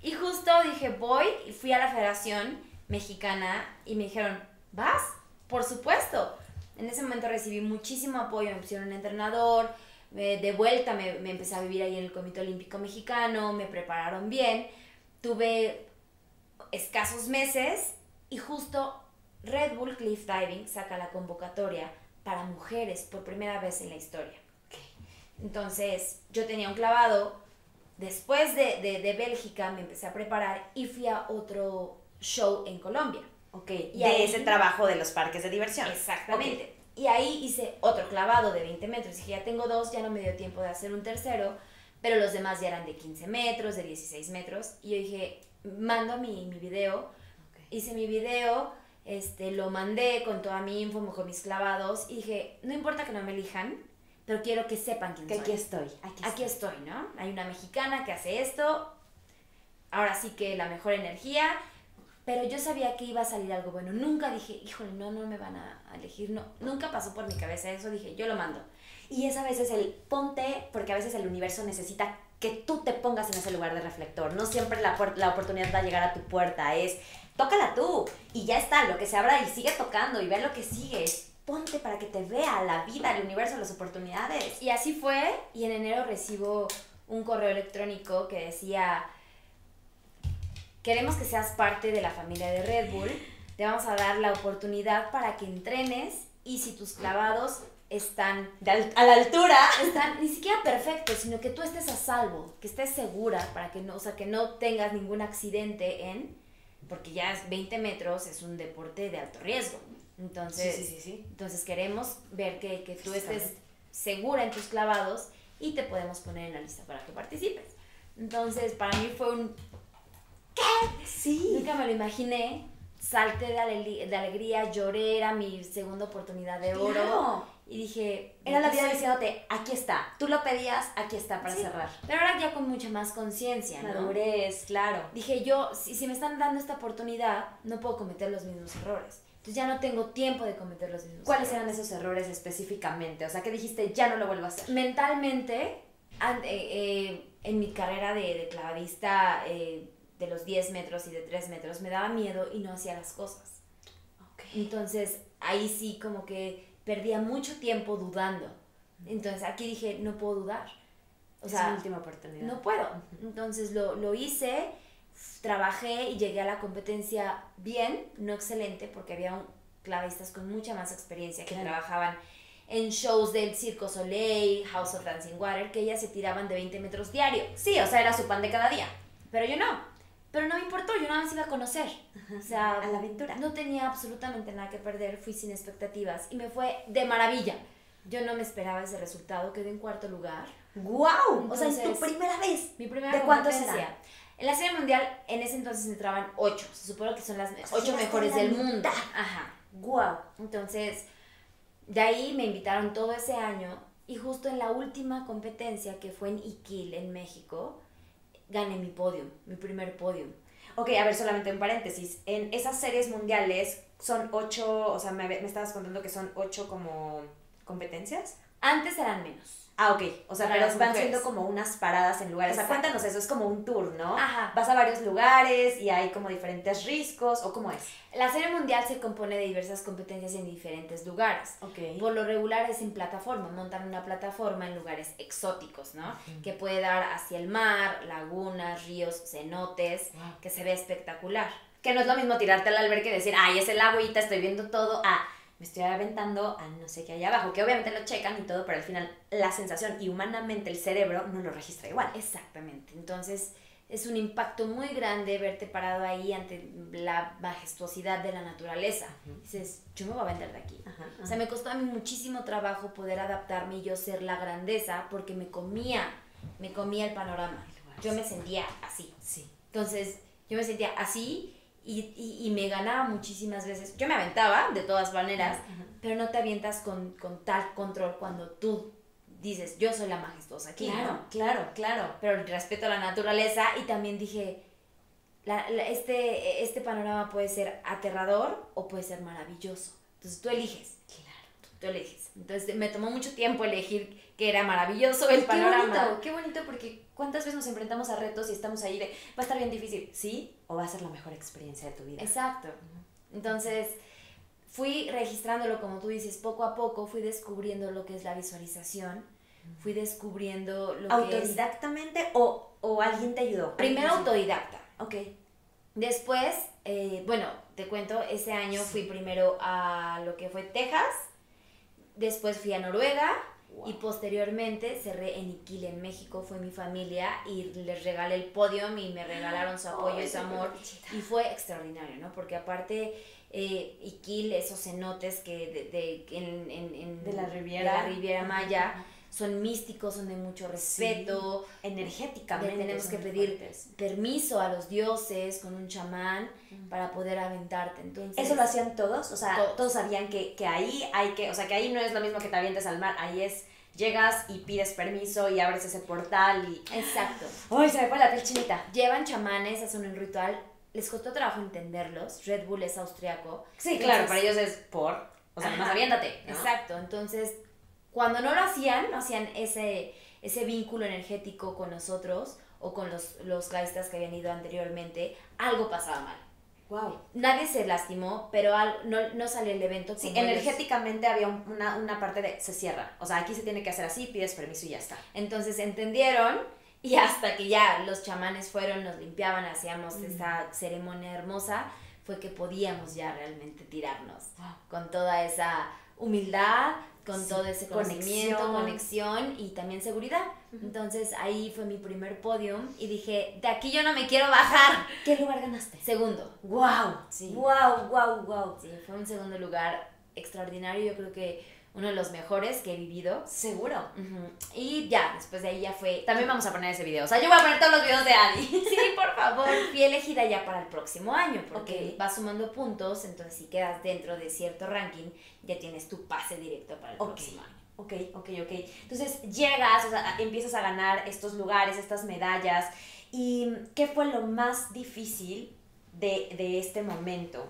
Y justo dije, voy y fui a la Federación Mexicana y me dijeron, ¿vas? Por supuesto. En ese momento recibí muchísimo apoyo, me pusieron un entrenador, de vuelta me, me empecé a vivir ahí en el Comité Olímpico Mexicano, me prepararon bien, tuve escasos meses y justo Red Bull Cliff Diving saca la convocatoria para mujeres por primera vez en la historia. Entonces yo tenía un clavado, después de, de, de Bélgica me empecé a preparar y fui a otro show en Colombia. Ok, Y de ahí- ese trabajo de los parques de diversión. Exactamente. Y ahí hice otro clavado de 20 metros. Dije, ya tengo dos, ya no me dio tiempo de hacer un tercero, pero los demás ya eran de 15 metros, de 16 metros. Y yo dije, mando mi, mi video. Hice mi video, este, lo mandé con toda mi info, con mis clavados. Y dije, no importa que no me elijan, pero quiero que sepan quién Que soy. aquí estoy, aquí, Aquí estoy, ¿no? Hay una mexicana que hace esto. Ahora sí que la mejor energía. Pero yo sabía que iba a salir algo bueno. Nunca dije, híjole, no, no me van a elegir. No, nunca pasó por mi cabeza eso. Dije, yo lo mando. Y es a veces el ponte, porque a veces el universo necesita que tú te pongas en ese lugar de reflector. No siempre la, la oportunidad va a llegar a tu puerta, es tócala tú y ya está, lo que se abra y sigue tocando y ve lo que sigue. Ponte para que te vea la vida, el universo, las oportunidades. Y así fue. Y en enero recibo un correo electrónico que decía, queremos que seas parte de la familia de Red Bull. Te vamos a dar la oportunidad para que entrenes y si tus clavados están al- a la altura. están ni siquiera perfectos, sino que tú estés a salvo, que estés segura para que no, o sea, que no tengas ningún accidente en, porque ya es 20 metros, es un deporte de alto riesgo. Entonces, sí. entonces queremos ver que, que tú estés segura en tus clavados y te podemos poner en la lista para que participes. Entonces, para mí fue un... Sí. Nunca me lo imaginé. Salté de, ale- de alegría, lloré, era mi segunda oportunidad de oro. Claro. Y dije... Era la vida soy- diciéndote, aquí está. Tú lo pedías, aquí está para Sí, cerrar. Pero ahora ya con mucha más conciencia, ¿no? Madurez, claro. Dije yo, si, si me están dando esta oportunidad, no puedo cometer los mismos errores. Entonces ya no tengo tiempo de cometer los mismos ¿Cuáles errores. eran esos errores específicamente? O sea, que dijiste, ya no lo vuelvo a hacer. Mentalmente, eh, eh, en mi carrera de, de clavadista eh, de los 10 metros y de 3 metros, me daba miedo y no hacía las cosas. Entonces ahí sí como que perdía mucho tiempo dudando. Entonces aquí dije, no puedo dudar. O es sea, una última oportunidad. No puedo. Entonces lo, lo hice, trabajé y llegué a la competencia bien, no excelente, porque había un- clavadistas con mucha más experiencia que Claro. trabajaban en shows del Circo Soleil, House of Dancing Water, que ellas se tiraban de 20 metros diario. Sí, o sea, era su pan de cada día. Pero yo no. Pero no me importó, yo nada más iba a conocer. O sea, A la aventura. no tenía absolutamente nada que perder, fui sin expectativas y me fue de maravilla. Yo no me esperaba ese resultado, quedé en cuarto lugar. ¡Guau! o sea, en tu primera vez. Mi primera ¿De cuántos eran? En la serie mundial, en ese entonces entraban ocho. Se supone que son las ocho mejores del mitad. mundo. Ajá. ¡Guau! Entonces, de ahí me invitaron todo ese año y justo en la última competencia que fue en Iquil, en México, gané mi podio, mi primer podio. Ok, a ver, solamente un paréntesis. En esas series mundiales son ocho, o sea, me, me estabas contando que son ocho como competencias. Antes eran menos. Ah, ok. O sea, pero van mujeres. siendo como unas paradas en lugares. O sea, Exacto. cuéntanos eso, es como un tour, ¿no? Ajá. Vas a varios lugares y hay como diferentes riscos, ¿o cómo es? La serie mundial se compone de diversas competencias en diferentes lugares. Ok. Por lo regular es en plataforma, montan una plataforma en lugares exóticos, ¿no? Que puede dar hacia el mar, lagunas, ríos, cenotes, Wow. que se ve espectacular. Que no es lo mismo tirarte al albergue y decir, ay, es el agüita, estoy viendo todo, a me estoy aventando a no sé qué hay abajo, que obviamente lo checan y todo, pero al final la sensación y humanamente el cerebro no lo registra igual. Exactamente. Entonces es un impacto muy grande verte parado ahí ante la majestuosidad de la naturaleza. Dices, yo me voy a vender de aquí. O sea, me costó a mí muchísimo trabajo poder adaptarme y yo ser la grandeza porque me comía, me comía el panorama. Yo me sentía así. Sí. Entonces, yo me sentía así y, y, me ganaba muchísimas veces. Yo me aventaba de todas maneras, pero no te avientas con, con tal control cuando tú dices, yo soy la majestuosa aquí. Claro, claro, claro. Pero respeto a la naturaleza y también dije, este, este panorama puede ser aterrador o puede ser maravilloso. Entonces tú eliges. Claro. Tú, eliges. Entonces me tomó mucho tiempo elegir que era maravilloso el panorama. Qué bonito, qué bonito porque cuántas veces nos enfrentamos a retos y estamos ahí de, va a estar bien difícil, ¿sí? O va a ser la mejor experiencia de tu vida. Exacto. Entonces fui registrándolo, como tú dices, poco a poco fui descubriendo lo que es la visualización, fui descubriendo lo que es... ¿Autodidactamente o, o alguien te ayudó? Primero autodidacta. Ok. Después, eh, bueno, te cuento, ese año fui primero a lo que fue Texas, después fui a Noruega y posteriormente cerré en Iquil, en México, fue mi familia y les regalé el podio y me regalaron su apoyo y su amor. y fue extraordinario, ¿no? Porque aparte eh, Iquil, esos cenotes que de, de, en, en, de la Riviera, de la Riviera Maya, son místicos, son de mucho respeto. energéticamente. tenemos que pedir permiso a los dioses con un chamán para poder aventarte. Entonces, ¿Eso lo hacían todos? O sea, todos, sabían que, que, ahí hay que, o sea, que ahí no es lo mismo que te avientes al mar, ahí es llegas y pides permiso y abres ese portal y... Exacto. ¡Ay, se me pone la piel chinita! Llevan chamanes, hacen un ritual les costó trabajo entenderlos. Red Bull es austriaco. Sí, claro, para ellos es por, o sea, más aviéntate. Exacto, entonces cuando no lo hacían, no hacían ese, ese vínculo energético con nosotros o con los, los que habían ido anteriormente, algo pasaba mal. Wow. Nadie se lastimó, pero no, no salió el evento. Sí, energéticamente había una, una parte de se cierra. O sea, aquí se tiene que hacer así, pides permiso y ya está. Entonces entendieron y hasta que ya los chamanes fueron, nos limpiaban, hacíamos esta ceremonia hermosa, fue que podíamos ya realmente tirarnos con toda esa humildad, con todo ese conocimiento, conexión. y también seguridad. Entonces ahí fue mi primer podium y dije, de aquí yo no me quiero bajar. ¿Qué lugar ganaste? Segundo. ¡Wow! Sí. ¡Wow, wow, wow! Sí, fue un segundo lugar extraordinario. Yo creo que uno de los mejores que he vivido. Seguro. Y ya, después de ahí ya fue. También vamos a poner ese video. O sea, yo voy a poner todos los videos de Adi. <laughs> sí, por favor. <laughs> Fui elegida ya para el próximo año, porque vas sumando puntos, entonces si quedas dentro de cierto ranking, ya tienes tu pase directo para el próximo año. Ok, ok, ok. Entonces llegas, o sea, empiezas a ganar estos lugares, estas medallas. ¿Y qué fue lo más difícil de, de este momento?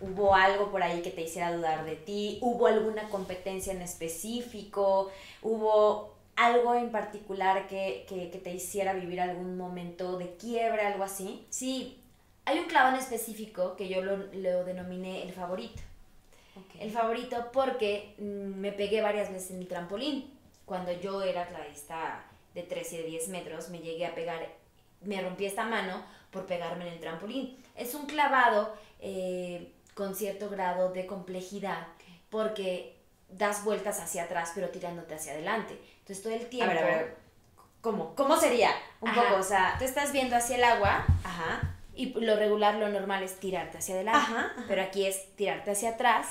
¿Hubo algo por ahí que te hiciera dudar de ti? ¿Hubo alguna competencia en específico? ¿Hubo algo en particular que, te hiciera vivir algún momento de quiebre, algo así? Sí, hay un clavo en específico que yo lo, denominé el favorito. El favorito porque mm, me pegué varias veces en el trampolín. Cuando yo era clavista de 13 y de 10 metros, me llegué a pegar, me rompí esta mano por pegarme en el trampolín. Es un clavado eh, con cierto grado de complejidad porque das vueltas hacia atrás pero tirándote hacia adelante. Entonces todo el tiempo... A ver, a ver. ¿Cómo? ¿Cómo sería? Un poco, o sea... Tú estás viendo hacia el agua Ajá. y lo regular, lo normal es tirarte hacia adelante. Ajá, Pero aquí es tirarte hacia atrás,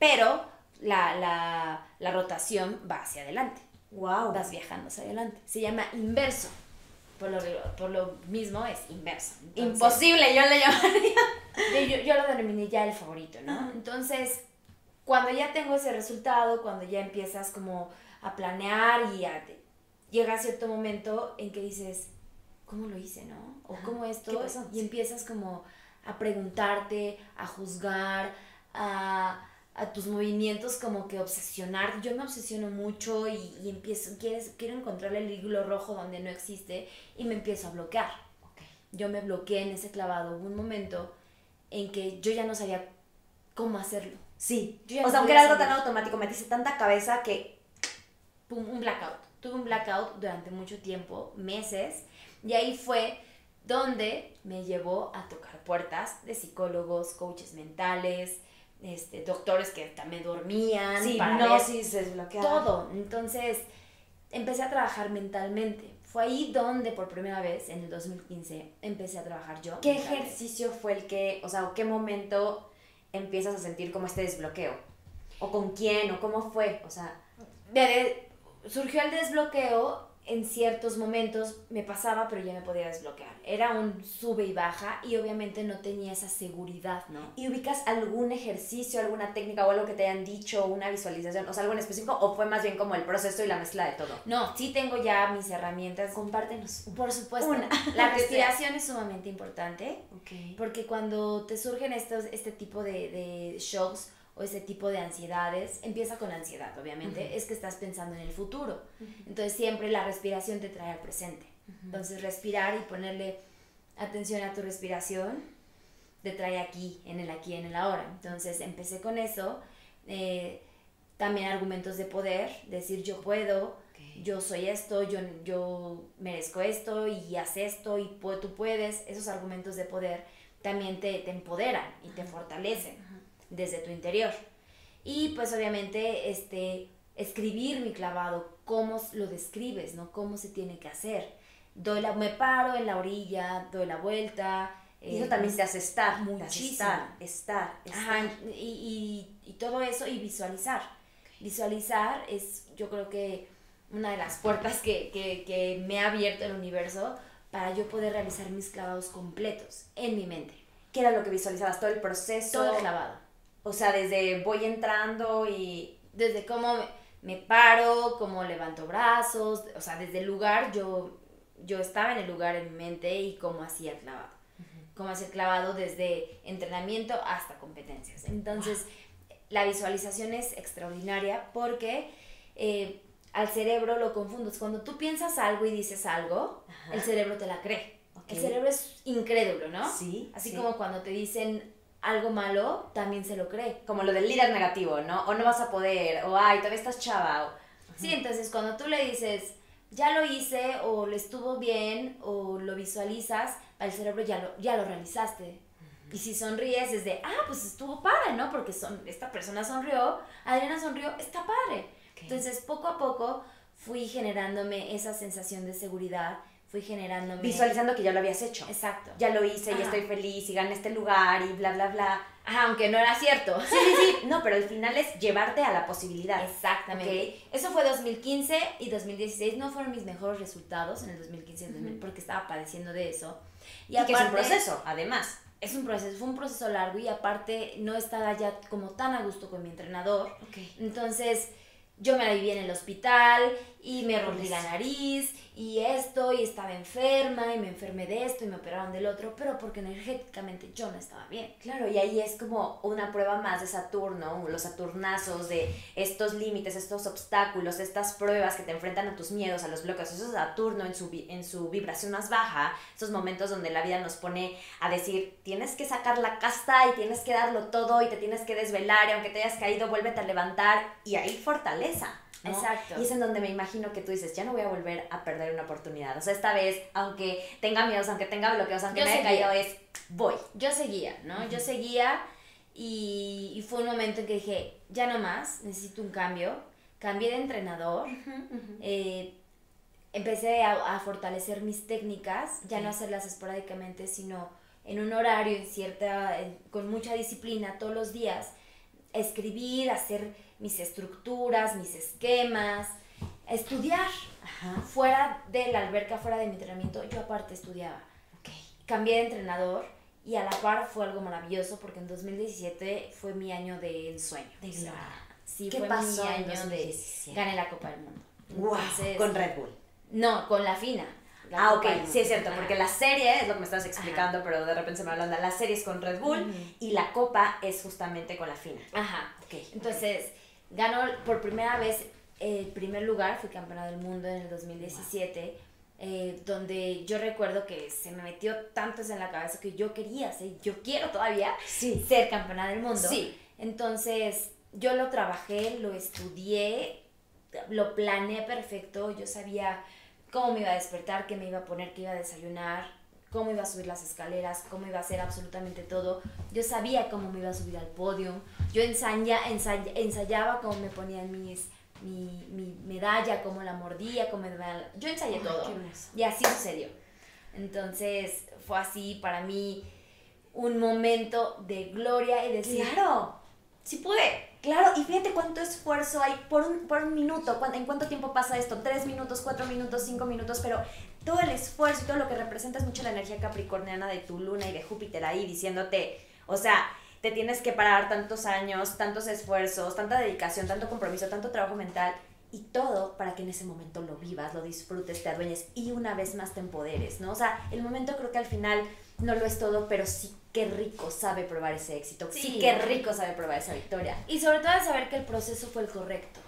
pero la, la, la rotación va hacia adelante. Wow. Vas viajando hacia adelante. Se llama inverso. Por lo, por lo mismo es inverso. Imposible, yo le llamaría. Yo, yo, lo denominé ya el favorito, ¿no? Entonces, cuando ya tengo ese resultado, cuando ya empiezas como a planear y a, llega cierto momento en que dices, ¿cómo lo hice, no? O ¿cómo esto? Y empiezas como a preguntarte, a juzgar, a a tus movimientos como que obsesionar. Yo me obsesiono mucho y, empiezo, quieres, quiero encontrarle el hilo rojo donde no existe y me empiezo a bloquear. Yo me bloqueé en ese clavado. Hubo un momento en que yo ya no sabía cómo hacerlo. Sí. o sea, aunque era algo tan automático, me dice tanta cabeza que... Pum, un blackout. Tuve un blackout durante mucho tiempo, meses, y ahí fue donde me llevó a tocar puertas de psicólogos, coaches mentales, este, doctores que también dormían. Sí, para hipnosis, desbloquear. todo. Entonces, empecé a trabajar mentalmente. Fue ahí donde por primera vez, en el 2015, empecé a trabajar yo. ¿Qué ejercicio fue el que, o sea, o qué momento empiezas a sentir como este desbloqueo? ¿O con quién? ¿O cómo fue? O sea, De- surgió el desbloqueo en ciertos momentos, me pasaba, pero ya me podía desbloquear. Era un sube y baja y obviamente no tenía esa seguridad, ¿no? ¿y ubicas algún ejercicio, alguna técnica o algo que te hayan dicho, una visualización, o sea, algo en específico? ¿O fue más bien como el proceso y la mezcla de todo? No, sí tengo ya mis herramientas. Compártenos. Por supuesto, Una. <laughs> la respiración es sumamente importante. Ok. Porque cuando te surgen estos, este tipo de, de shocks o este tipo de ansiedades, empieza con ansiedad, obviamente, es que estás pensando en el futuro. Entonces siempre la respiración te trae al presente. Entonces respirar y ponerle atención a tu respiración te trae aquí, en el aquí, en el ahora. Entonces empecé con eso. eh, también argumentos de poder, decir yo puedo, yo soy esto, yo, yo merezco esto y haz esto y tú puedes, esos argumentos de poder también te, te empoderan y te fortalecen desde tu interior. Y pues obviamente este, escribir mi clavado, cómo lo describes, ¿no? Cómo se tiene que hacer. Doy la, me paro en la orilla, doy la vuelta. Y eso eh, también te hace estar, te hace muchísimo. estar, estar, estar. Ajá, y, y, y todo eso y visualizar. Visualizar es, yo creo que, una de las puertas que, que, que me ha abierto el universo para yo poder realizar mis clavados completos en mi mente. ¿Qué era lo que visualizabas? Todo el proceso. Todo el clavado. O sea, desde voy entrando y... Desde cómo me, me paro, cómo levanto brazos, o sea, desde el lugar yo, yo estaba en el lugar en mi mente y cómo hacía el clavado. Cómo hacía el clavado desde entrenamiento hasta competencias. Entonces, la visualización es extraordinaria porque eh, al cerebro lo confundes. Cuando tú piensas algo y dices algo, Ajá. el cerebro te la cree. El cerebro es incrédulo, ¿no? Sí, Así sí. como cuando te dicen algo malo, también se lo cree. Como lo del líder negativo, ¿no? O no vas a poder, o ay, todavía estás chava, o... Sí, entonces cuando tú le dices, ya lo hice, o le estuvo bien, o lo visualizas, para el cerebro ya lo, ya lo realizaste. Y si sonríes es de, ah, pues estuvo padre, ¿no? Porque son, esta persona sonrió, Adriana sonrió, está padre. Ok. Entonces poco a poco fui generándome esa sensación de seguridad, fui generándome... Visualizando que ya lo habías hecho. Exacto. Ya lo hice y Ajá. estoy feliz y gané este lugar y bla, bla, bla. Ajá, aunque no era cierto. Sí, sí, sí. No, pero al final es llevarte a la posibilidad. Exactamente. Eso fue 2015 y 2016 no fueron mis mejores resultados en el 2015 y 2000 porque estaba padeciendo de eso. Y, que es un proceso, además. Es un proceso, fue un proceso largo y aparte no estaba ya como tan a gusto con mi entrenador. Ok. Entonces yo me la viví en el hospital y me rompí la nariz y esto y estaba enferma y me enfermé de esto y me operaron del otro, pero porque energéticamente yo no estaba bien. Claro, y ahí es como una prueba más de Saturno, los Saturnazos, de estos límites, estos obstáculos, estas pruebas que te enfrentan a tus miedos, a los bloqueos. Eso es Saturno en su, en su vibración más baja, esos momentos donde la vida nos pone a decir, tienes que sacar la casta y tienes que darlo todo y te tienes que desvelar y aunque te hayas caído, vuélvete a levantar y ahí fortaleza. ¿No? Exacto. Y es en donde me imagino que tú dices, ya no voy a volver a perder una oportunidad. O sea, esta vez, aunque tenga miedos, aunque tenga bloqueos, aunque Yo me haya caído, es voy. yo seguía, ¿no? Yo seguía y, y fue un momento en que dije, ya no más, necesito un cambio. Cambié de entrenador, eh, empecé a, a fortalecer mis técnicas, ya no hacerlas esporádicamente, sino en un horario, en cierta, en- con mucha disciplina, todos los días, escribir, hacer mis estructuras, mis esquemas, estudiar. Ajá. Fuera de la alberca, fuera de mi entrenamiento, yo aparte estudiaba Ok. cambié de entrenador y a la par fue algo maravilloso porque en 2017 fue mi año de ensueño. De sí, ¿Qué fue pasó mi año 2017? de gané la Copa del Mundo. Wow, Entonces, con Red Bull. No, con la FINA. la Ah, Copa ok, sí es cierto, Ajá. porque la serie es lo que me estabas explicando, pero de repente se me hablando. La serie es con Red Bull y la copa es justamente con la fina. Ajá. Ok. Entonces, ganó por primera vez el primer lugar, fui campeona del mundo en el 2017, eh, donde yo recuerdo que se me metió tanto eso en la cabeza que yo quería ser, yo quiero todavía Sí. ser campeona del mundo. Sí. Entonces, yo lo trabajé, lo estudié, lo planeé perfecto, yo sabía cómo me iba a despertar, qué me iba a poner, qué iba a desayunar, cómo iba a subir las escaleras, cómo iba a hacer absolutamente todo. Yo sabía cómo me iba a subir al podio. Yo ensaya, ensaya, ensayaba cómo me ponían mis, mi, mi medalla, cómo la mordía, cómo me Yo ensayé todo. Y así sucedió. Entonces fue así para mí un momento de gloria y decir, claro, sí pude. Claro, y fíjate cuánto esfuerzo hay por un, por un minuto, en cuánto tiempo pasa esto, tres minutos, cuatro minutos, cinco minutos, pero todo el esfuerzo y todo lo que representa es mucho la energía capricorniana de tu luna y de Júpiter ahí diciéndote, o sea, te tienes que parar tantos años, tantos esfuerzos, tanta dedicación, tanto compromiso, tanto trabajo mental y todo para que en ese momento lo vivas, lo disfrutes, te adueñes y una vez más te empoderes, ¿no? O sea, el momento creo que al final no lo es todo, pero sí qué rico sabe probar ese éxito. Sí, qué rico sabe probar esa victoria. Y sobre todo saber que el proceso fue el correcto.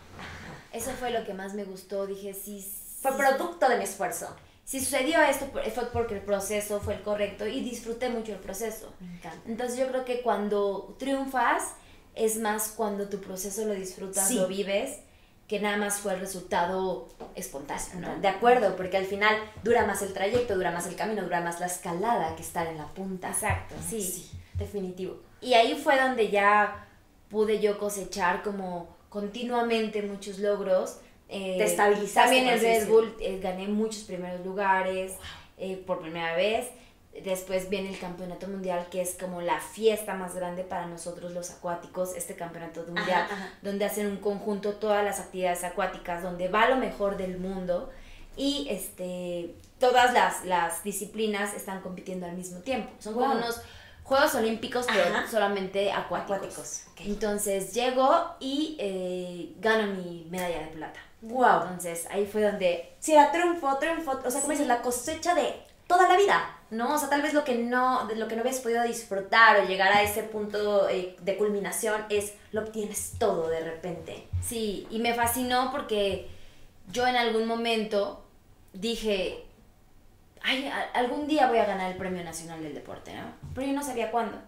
Eso fue lo que más me gustó. Dije, sí. Fue producto de mi esfuerzo. Si sucedió esto fue porque el proceso fue el correcto y disfruté mucho el proceso. Me encanta. Entonces yo creo que cuando triunfas es más cuando tu proceso lo disfrutas, lo vives que nada más fue el resultado espontáneo. De acuerdo, porque al final dura más el trayecto, dura más el camino, dura más la escalada que estar en la punta. Exacto, sí. definitivo. Y ahí fue donde ya pude yo cosechar como continuamente muchos logros. Eh, Te estabilizaste. También en Red Bull eh, gané muchos primeros lugares eh, por primera vez Después viene el campeonato mundial, que es como la fiesta más grande para nosotros los acuáticos, este campeonato mundial, donde hacen un conjunto todas las actividades acuáticas, donde va lo mejor del mundo y este, todas las, las disciplinas están compitiendo al mismo tiempo. Son como unos Juegos Olímpicos, pero solamente acuáticos. Entonces llego y eh, gano mi medalla de plata. Wow. Entonces ahí fue donde... Sí, era triunfo, triunfo, o sea, como dices, la cosecha de toda la vida. ¿no? O sea, tal vez lo que no, lo que no habías podido disfrutar o llegar a ese punto eh, de culminación es lo obtienes todo de repente. Sí, y me fascinó porque yo en algún momento dije, ay, algún día voy a ganar el Premio Nacional del Deporte, ¿no? Pero yo no sabía cuándo.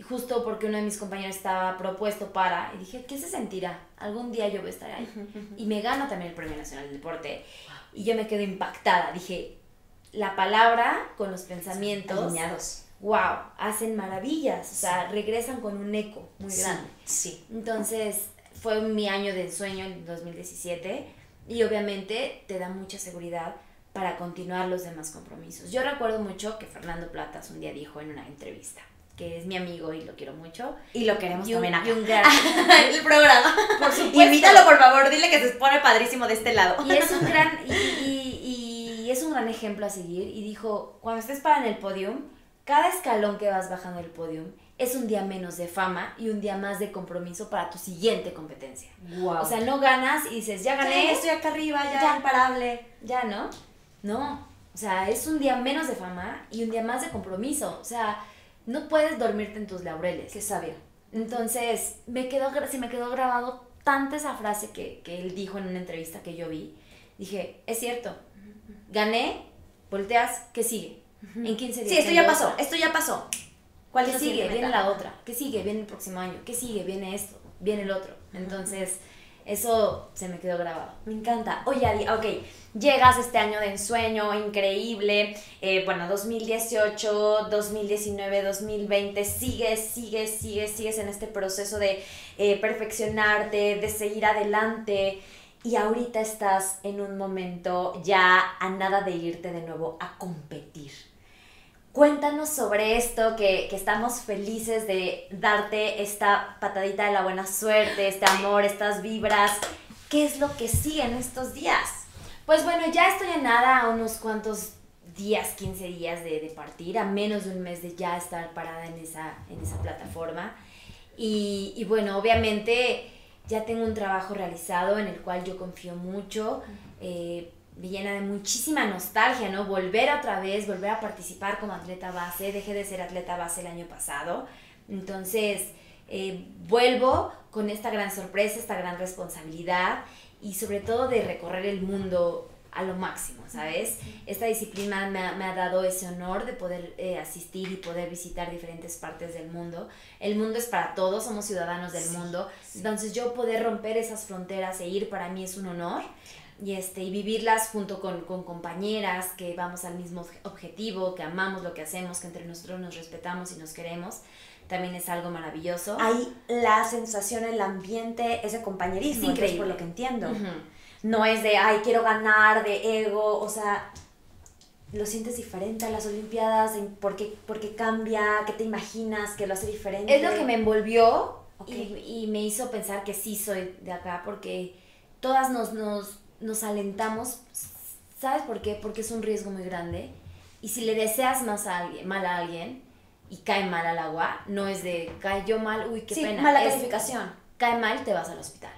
Justo porque uno de mis compañeros estaba propuesto para, y dije, ¿qué se sentirá? Algún día yo voy a estar ahí. Y me gano también el Premio Nacional del Deporte. Y yo me quedé impactada. Dije, la palabra con los pensamientos. Alineados. Wow, hacen maravillas. O sea, regresan con un eco muy grande. Sí. Entonces, fue mi año de ensueño en 2017 y obviamente te da mucha seguridad para continuar los demás compromisos. Yo recuerdo mucho que Fernando Platas un día dijo en una entrevista, que es mi amigo y lo quiero mucho. Y lo queremos también acá. Y un gran... <laughs> el programa. Por supuesto. Y invítalo, por favor, dile que se pone padrísimo de este lado. Y es un gran... <laughs> y es un gran ejemplo a seguir y dijo, cuando estés para en el podium, cada escalón que vas bajando el podium es un día menos de fama y un día más de compromiso para tu siguiente competencia. O sea, no ganas y dices, ya gané. estoy acá arriba, ya, ya imparable. Ya, ¿no? No. O sea, es un día menos de fama y un día más de compromiso. O sea, no puedes dormirte en tus laureles. Qué sabio. Entonces, me quedó, se me quedó grabado tanta esa frase que, que él dijo en una entrevista que yo vi. Dije, es cierto, gané, volteas, ¿qué sigue? En 15 días. Sí, esto ya pasó, esto ya pasó. ¿Cuál ¿Qué sigue? Viene la otra. ¿Qué sigue? Viene el próximo año. ¿Qué sigue? Viene esto. Viene el otro. Entonces, eso se me quedó grabado. Me encanta. Oye, Adi, ok, llegas este año de ensueño, increíble. Eh, bueno, 2018, 2019, 2020, sigues, sigues, sigues, sigues en este proceso de eh, perfeccionarte, de seguir adelante y ahorita estás en un momento ya a nada de irte de nuevo a competir. Cuéntanos sobre esto, que, estamos felices de darte esta patadita de la buena suerte, este amor, estas vibras. ¿Qué es lo que sigue en estos días? Pues bueno, ya estoy a nada, a unos cuantos días, 15 días de, de, partir, a menos de un mes de ya estar parada en esa, en esa plataforma. Y, y bueno, obviamente ya tengo un trabajo realizado en el cual yo confío mucho, eh, me llena de muchísima nostalgia, ¿no? Volver otra vez, volver a participar como atleta base, dejé de ser atleta base el año pasado, entonces eh, vuelvo con esta gran sorpresa, esta gran responsabilidad y sobre todo de recorrer el mundo a lo máximo, ¿sabes? Esta disciplina me ha, dado ese honor de poder eh, asistir y poder visitar diferentes partes del mundo. El mundo es para todos, somos ciudadanos del mundo. Entonces yo poder romper esas fronteras e ir para mí es un honor. Y, este, y vivirlas junto con, con, compañeras que vamos al mismo objetivo, que amamos lo que hacemos, que entre nosotros nos respetamos y nos queremos, también es algo maravilloso. Ahí la sensación, el ambiente es de compañerismo, es increíble. por lo que entiendo. No es de, ay, quiero ganar, de ego, o sea, lo sientes diferente a las Olimpiadas, ¿por qué, por qué cambia? ¿Qué te imaginas que lo hace diferente? Es lo que me envolvió y, y, me hizo pensar que sí soy de acá, porque todas nos, nos, nos alentamos, ¿sabes por qué? Porque es un riesgo muy grande. Y si le deseas más a alguien, mal a alguien y cae mal al agua, no es de cae yo mal, uy, qué sí, pena. Mala calificación. Cae mal, te vas al hospital.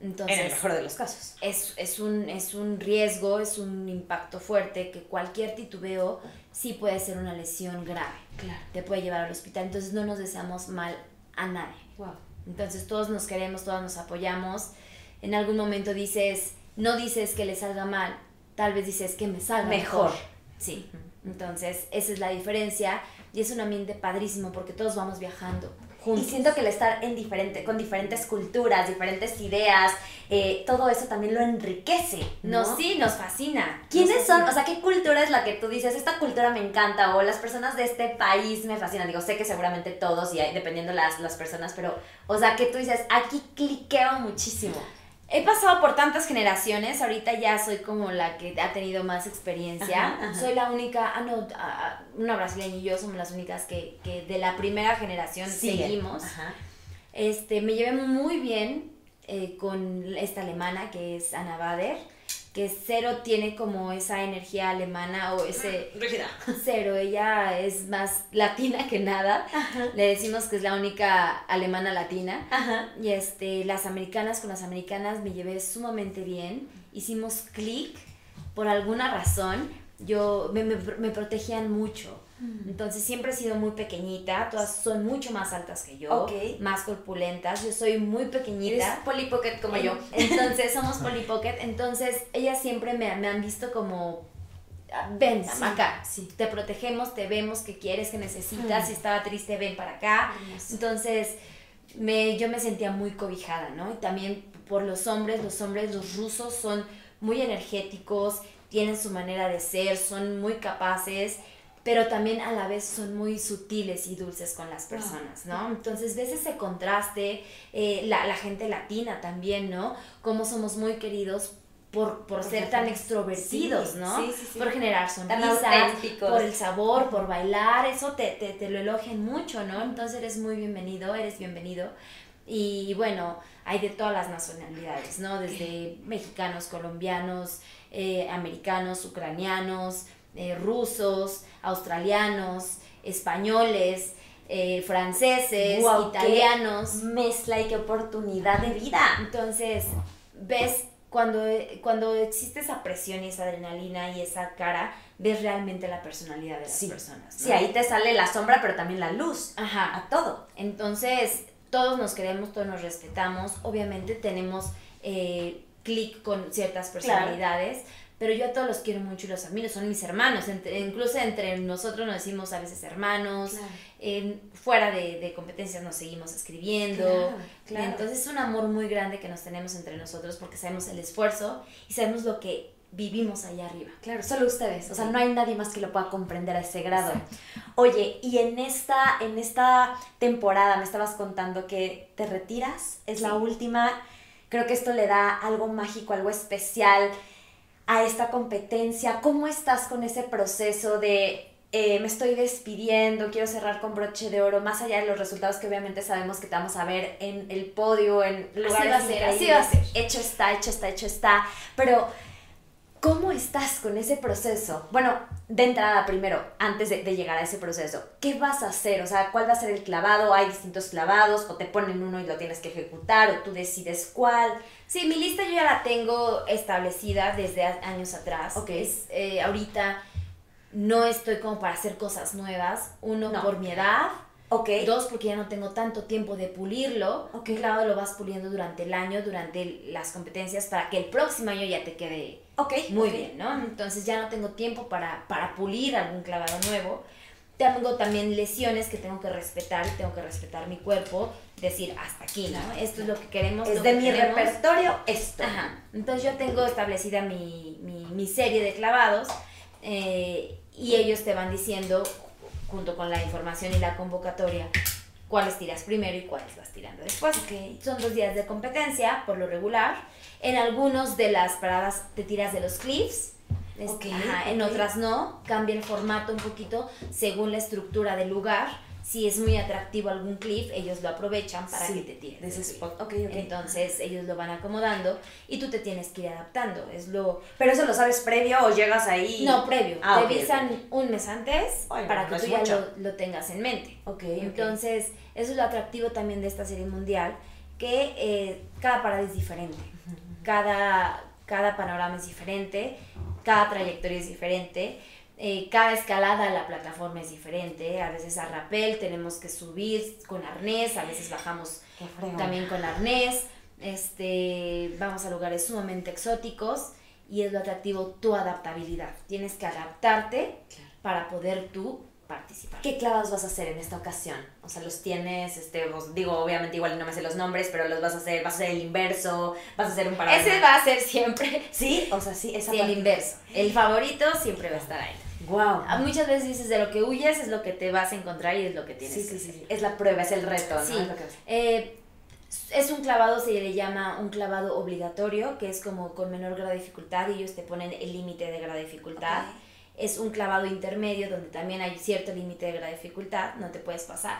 Entonces, en el mejor de los casos. Es, es, un, es un riesgo, es un impacto fuerte que cualquier titubeo sí puede ser una lesión grave. Claro. Te puede llevar al hospital. Entonces no nos deseamos mal a nadie. Wow. Entonces todos nos queremos, todos nos apoyamos. En algún momento dices, no dices que le salga mal, tal vez dices que me salga mejor. Sí. Entonces esa es la diferencia y es un ambiente padrísimo porque todos vamos viajando. Y siento que el estar en diferente, con diferentes culturas, diferentes ideas, eh, todo eso también lo enriquece. ¿no? Nos, sí, nos fascina. ¿Quiénes son? O sea, ¿qué cultura es la que tú dices, esta cultura me encanta? O las personas de este país me fascinan. Digo, sé que seguramente todos y dependiendo las, las personas, pero, o sea, que tú dices, aquí cliqueo muchísimo he pasado por tantas generaciones, ahorita ya soy como la que ha tenido más experiencia. Soy la única, ah, no, ah, una brasileña y yo somos las únicas que, de la primera generación seguimos. Este, me llevé muy bien eh, con esta alemana que es Ana Bader que cero tiene como esa energía alemana o ese... Rígida. Cero, ella es más latina que nada. Le decimos que es la única alemana latina. Y este, las americanas con las americanas me llevé sumamente bien. Hicimos clic por alguna razón. Yo, me, me, me protegían mucho. Mm. Entonces siempre he sido muy pequeñita, todas son mucho más altas que yo, más corpulentas, yo soy muy pequeñita. Polly Pocket como yo. <laughs> Entonces somos <laughs> Polly Pocket, entonces ellas siempre me, me han visto como, ah, ven acá, sí. te protegemos, te vemos, qué quieres, qué necesitas, mm. si estaba triste, ven para acá. Entonces me, yo me sentía muy cobijada, ¿no? Y también por los hombres, los hombres, los rusos son muy energéticos, tienen su manera de ser, son muy capaces pero también a la vez son muy sutiles y dulces con las personas, ¿no? Entonces ves ese contraste, eh, la, la, gente latina también, ¿no? Cómo somos muy queridos por, por ser tan extrovertidos, ¿no? Sí, sí, por generar sonrisas, por el sabor, por bailar, eso te, te, te, lo elogian mucho, ¿no? Entonces eres muy bienvenido, eres bienvenido. Y bueno, hay de todas las nacionalidades, ¿no? Desde mexicanos, colombianos, eh, americanos, ucranianos, eh, rusos, australianos, españoles, eh, franceses, italianos. mezcla y qué oportunidad de vida. Entonces, ves, cuando, cuando existe esa presión y esa adrenalina y esa cara, ves realmente la personalidad de las personas. Sí, ahí te sale la sombra, pero también la luz. Ajá. A todo. Entonces, todos nos queremos, todos nos respetamos. Obviamente tenemos eh, clic con ciertas personalidades pero yo a todos los quiero mucho y los admiro, son mis hermanos, incluso entre nosotros nos decimos a veces hermanos, fuera de, competencias nos seguimos escribiendo, entonces es un amor muy grande que nos tenemos entre nosotros porque sabemos el esfuerzo y sabemos lo que vivimos allá arriba. Claro, solo ustedes, o sea, no hay nadie más que lo pueda comprender a ese grado. Oye, y en esta, en esta temporada me estabas contando que te retiras, es la última, creo que esto le da algo mágico, algo especial a esta competencia? ¿Cómo estás con ese proceso de eh, me estoy despidiendo, quiero cerrar con broche de oro, más allá de los resultados que obviamente sabemos que te vamos a ver en el podio, en lugares así va a así va a ser. Hecho está, hecho está, hecho está. Pero ¿Cómo estás con ese proceso? Bueno, de entrada primero, antes de, llegar a ese proceso, ¿qué vas a hacer? O sea, ¿cuál va a ser el clavado? ¿Hay distintos clavados? ¿O te ponen uno y lo tienes que ejecutar? ¿O tú decides cuál? Sí, mi lista yo ya la tengo establecida desde años atrás. Ok. Es, eh, ahorita no estoy como para hacer cosas nuevas. Uno, por mi edad. Dos, porque ya no tengo tanto tiempo de pulirlo. Ok. Claro, lo vas puliendo durante el año, durante las competencias, para que el próximo año ya te quede. Muy bien, ¿no? Entonces ya no tengo tiempo para, para pulir algún clavado nuevo. tengo también lesiones que tengo que respetar, tengo que respetar mi cuerpo, decir hasta aquí, ¿no? Esto es lo que queremos. Es de que mi queremos. repertorio esto. Ajá. Entonces yo tengo establecida mi, mi, mi serie de clavados eh, y ellos te van diciendo, junto con la información y la convocatoria, cuáles tiras primero y cuáles vas tirando después. Ok. Son dos días de competencia, por lo regular. En algunos de las paradas te tiras de los cliffs. es- Ok, ajá, En ok. otras no. Cambia el formato un poquito según la estructura del lugar. Si es muy atractivo algún cliff, ellos lo aprovechan para Sí, que te tires. de ese del cliff. spot. Ok, ok. Entonces ellos lo van acomodando y tú te tienes que ir adaptando. Es lo... Pero eso lo sabes previo o llegas ahí. No, previo. Ah, te ok, avisan un mes antes Ay, para bueno, que no tú ya lo, lo tengas en mente. Entonces, eso es lo atractivo también de esta serie mundial, que eh, cada parada es diferente. Cada, cada panorama es diferente, cada trayectoria es diferente, eh, cada escalada la plataforma es diferente. A veces a rappel tenemos que subir con arnés, a veces bajamos también con arnés. Este, vamos a lugares sumamente exóticos y es lo atractivo tu adaptabilidad. Tienes que adaptarte para poder tú participar. ¿Qué clavados vas a hacer en esta ocasión? O sea, los tienes, este, os digo, obviamente igual no me sé los nombres, pero los vas a hacer, vas a hacer el inverso, vas a hacer un parado. Ese va a ser siempre Sí, o sea, sí, esa sí, el inverso. El favorito siempre va a estar ahí. Wow. Ah, Muchas veces dices de lo que huyes es lo que te vas a encontrar y es lo que tienes Sí, que sí, hacer. sí, sí. Es la prueba, es el reto, ¿no? Sí. Es lo que- Eh, es un clavado, se le llama un clavado obligatorio, que es como con menor grado de dificultad y ellos te ponen el límite de grado de dificultad. Es un clavado intermedio donde también hay cierto límite de de dificultad, no te puedes pasar.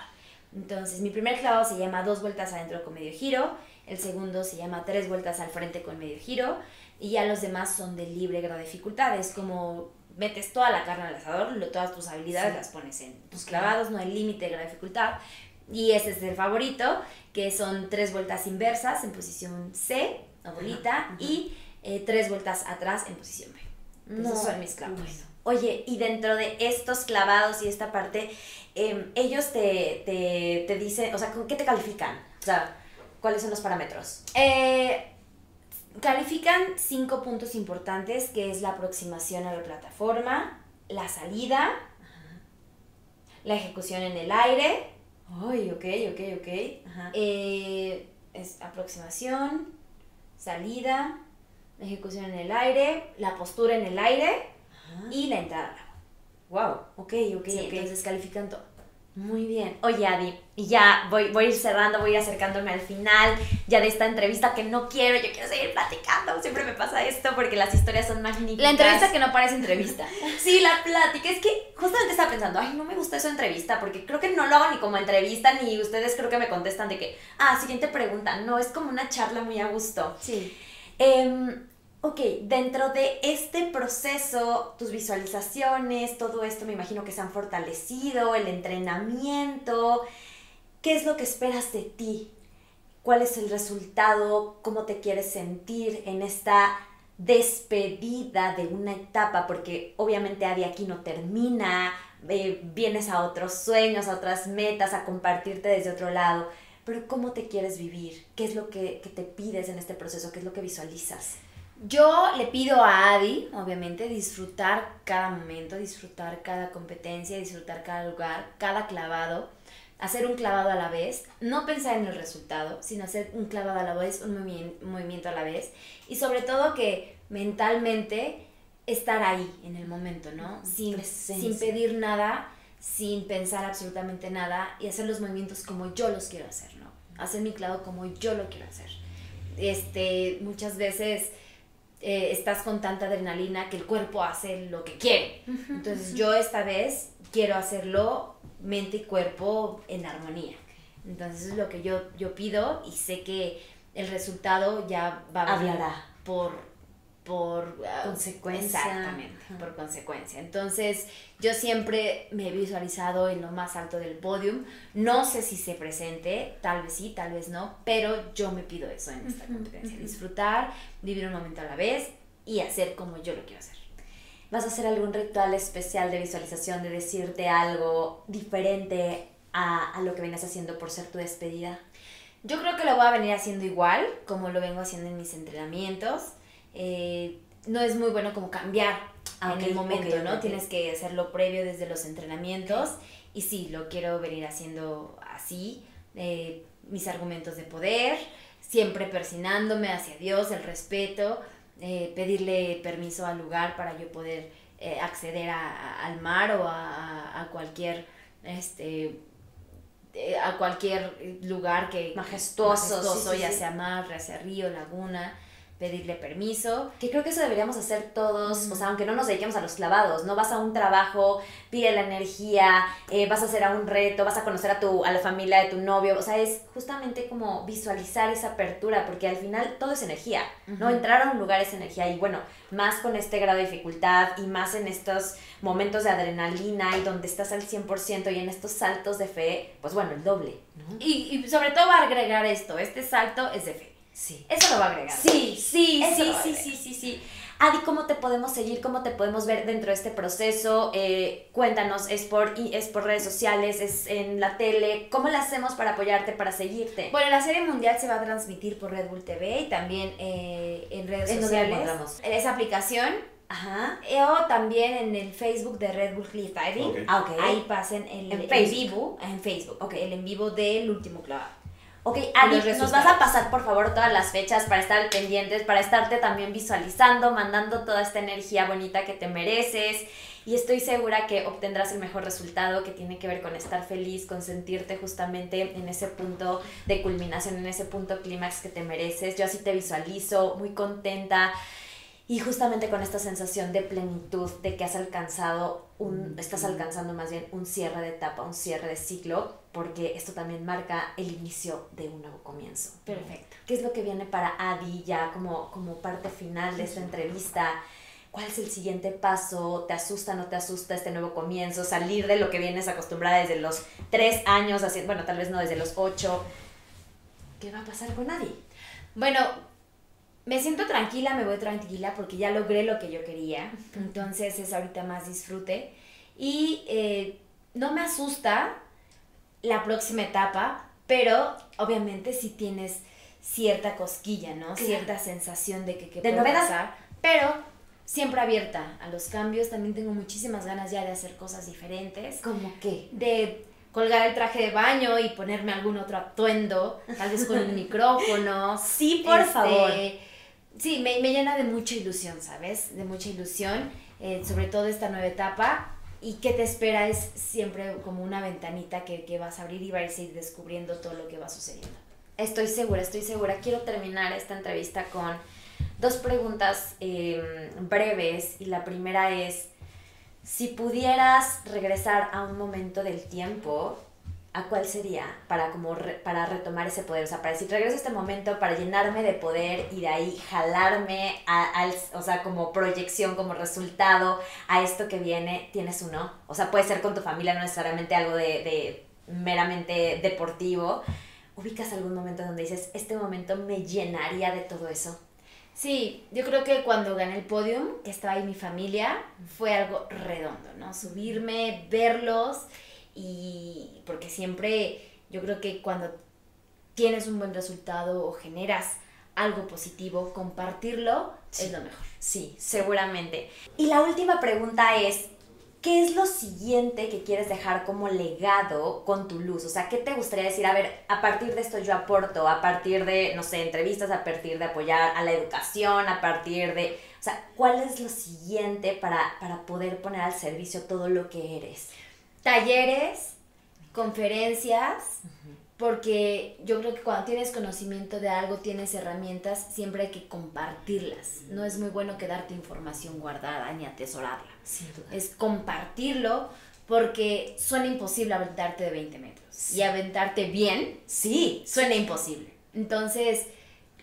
Entonces, mi primer clavado se llama dos vueltas adentro con medio giro, el segundo se llama tres vueltas al frente con medio giro, y ya los demás son de libre grado de dificultad. Es como metes toda la carne al asador, lo- todas tus habilidades Sí. las pones en tus clavados, no hay límite de grado de dificultad. Y ese es el favorito, que son tres vueltas inversas en posición C, o bolita, y eh, tres vueltas atrás en posición B. No. Esos son mis clavos. Bueno. Oye, y dentro de estos clavados y esta parte, em, ellos te, te, te dicen, o sea, ¿con qué te califican? O sea, ¿cuáles son los parámetros? Eh, califican cinco puntos importantes, que es la aproximación a la plataforma, la salida, la ejecución en el aire, Ay, ok, ok, ok. Ajá. eh, es aproximación, salida, ejecución en el aire, la postura en el aire Ajá. y la entrada. Wow, ok, ok, Sí, ok. entonces califican todo. Muy bien. Oye, Adi, y ya voy, voy a ir cerrando, voy a ir acercándome al final ya de esta entrevista que no quiero, yo quiero seguir platicando. Siempre me pasa esto porque las historias son magníficas. La entrevista que no parece entrevista. <laughs> Sí, la plática. Es que justamente estaba pensando, ay, no me gusta eso de entrevista, porque creo que no lo hago ni como entrevista, ni ustedes creo que me contestan de que, ah, siguiente pregunta. No, es como una charla muy a gusto. Sí. Em, ok, dentro de este proceso, tus visualizaciones, todo esto me imagino que se han fortalecido, el entrenamiento. ¿Qué es lo que esperas de ti? ¿Cuál es el resultado? ¿Cómo te quieres sentir en esta despedida de una etapa? Porque obviamente Adi aquí no termina, eh, vienes a otros sueños, a otras metas, a compartirte desde otro lado. Pero ¿cómo te quieres vivir? ¿Qué es lo que, que te pides en este proceso? ¿Qué es lo que visualizas? Yo le pido a Adi, obviamente, disfrutar cada momento, disfrutar cada competencia, disfrutar cada lugar, cada clavado, hacer un clavado a la vez, no pensar en el resultado, sino hacer un clavado a la vez, un movimi- movimiento a la vez, y sobre todo que mentalmente estar ahí en el momento, ¿no? Sin, Presencia. sin pedir nada, sin pensar absolutamente nada y hacer los movimientos como yo los quiero hacer, ¿no? Hacer mi clavado como yo lo quiero hacer. Este, muchas veces eh, estás con tanta adrenalina que el cuerpo hace lo que quiere. Entonces yo esta vez quiero hacerlo mente y cuerpo en armonía. Entonces es lo que yo, yo pido y sé que el resultado ya va a venir Hablará. por por ah, Consecuencia. exactamente Ajá. por consecuencia entonces yo siempre me he visualizado en lo más alto del podium no sé si se presente tal vez sí tal vez no pero yo me pido eso en esta competencia disfrutar vivir un momento a la vez y hacer como yo lo quiero hacer ¿Vas a hacer algún ritual especial de visualización, de decirte algo diferente a, a lo que vienes haciendo por ser tu despedida? Yo creo que lo voy a venir haciendo igual, como lo vengo haciendo en mis entrenamientos. Eh, no es muy bueno como cambiar en el momento, ¿no? Tienes que hacerlo previo desde los entrenamientos. Y sí, lo quiero venir haciendo así. Eh, mis argumentos de poder, siempre persinándome hacia Dios, el respeto, eh, pedirle permiso al lugar para yo poder eh, acceder al mar o a, cualquier este a cualquier lugar que majestuoso, ya sea mar, ya sea río, laguna pedirle permiso. Que creo que eso deberíamos hacer todos, o sea, aunque no nos dediquemos a los clavados, ¿no? Vas a un trabajo, pide la energía, eh, vas a hacer a un reto, vas a conocer a, tu, a la familia de tu novio, o sea, es justamente como visualizar esa apertura, porque al final todo es energía, ¿no? Entrar a un lugar es energía y bueno, más con este grado de dificultad y más en estos momentos de adrenalina y donde estás al 100% y en estos saltos de fe, pues bueno, el doble, ¿no? Y, y sobre todo va a agregar esto, este salto es de fe. Sí. Eso lo va a agregar. Sí, sí, sí, sí, sí, sí, sí. Adi, ¿cómo te podemos seguir? ¿Cómo te podemos ver dentro de este proceso? Eh, cuéntanos, ¿es por, ¿es por redes sociales? ¿Es en la tele? ¿Cómo lo hacemos para apoyarte, para seguirte? Bueno, la serie mundial se va a transmitir por Red Bull TV y también eh, en redes sociales. En esa aplicación. Ajá. Eh, o también en el Facebook de Red Bull Cliff Diving. Ah, okay. Ahí pasen el en, en vivo. En Facebook. Okay. El en vivo del último clavado. Ok, Adi, nos vas a pasar por favor todas las fechas para estar pendientes, para estarte también visualizando, mandando toda esta energía bonita que te mereces. Y estoy segura que obtendrás el mejor resultado que tiene que ver con estar feliz, con sentirte justamente en ese punto de culminación, en ese punto clímax que te mereces. Yo así te visualizo, muy contenta. Y justamente con esta sensación de plenitud, de que has alcanzado un, estás alcanzando más bien un cierre de etapa, un cierre de ciclo, porque esto también marca el inicio de un nuevo comienzo. Perfecto. ¿Qué es lo que viene para Adi ya como, como parte final de esta entrevista? ¿Cuál es el siguiente paso? ¿Te asusta, no te asusta este nuevo comienzo? Salir de lo que vienes acostumbrada desde los tres años, así, bueno, tal vez no desde los ocho. ¿Qué va a pasar con Adi? Bueno, me siento tranquila, me voy tranquila porque ya logré lo que yo quería. Entonces es ahorita más disfrute. Y eh, no me asusta la próxima etapa, pero obviamente si tienes cierta cosquilla, ¿no? Cierta sensación de que, que ¿De puede pasar. Pero siempre abierta a los cambios. También tengo muchísimas ganas ya de hacer cosas diferentes. ¿Cómo qué? De colgar el traje de baño y ponerme algún otro atuendo, tal vez con un <laughs> micrófono. Sí, por este, favor sí, me, llena de mucha ilusión, ¿sabes? De mucha ilusión, eh, sobre todo esta nueva etapa. Y qué te espera es siempre como una ventanita que, vas a abrir y vas a ir descubriendo todo lo que va sucediendo. Estoy segura, estoy segura. Quiero terminar esta entrevista con dos preguntas em, breves. Y la primera es, si pudieras regresar a un momento del tiempo, ¿a cuál sería para, como para retomar ese poder? O sea, para decir, regreso a este momento para llenarme de poder y de ahí jalarme, a, o sea, como proyección, como resultado a esto que viene, tienes uno. O sea, puede ser con tu familia, no necesariamente algo de, de meramente deportivo. ¿Ubicas algún momento donde dices, este momento me llenaría de todo eso? Sí, yo creo que cuando gané el podium, que estaba ahí mi familia, fue algo redondo, ¿no? Subirme, verlos y porque siempre yo creo que cuando tienes un buen resultado o generas algo positivo, compartirlo es lo mejor. Sí, seguramente. Y la última pregunta es, ¿qué es lo siguiente que quieres dejar como legado con tu luz? O sea, ¿qué te gustaría decir? A ver, a partir de esto yo aporto, a partir de, no sé, entrevistas, a partir de apoyar a la educación, a partir de... O sea, ¿cuál es lo siguiente para, para poder poner al servicio todo lo que eres? Talleres, conferencias, porque yo creo que cuando tienes conocimiento de algo, tienes herramientas, siempre hay que compartirlas. No es muy bueno quedarte información guardada ni atesorarla. Es compartirlo porque suena imposible aventarte de 20 metros. Y aventarte bien, sí, suena imposible. Entonces,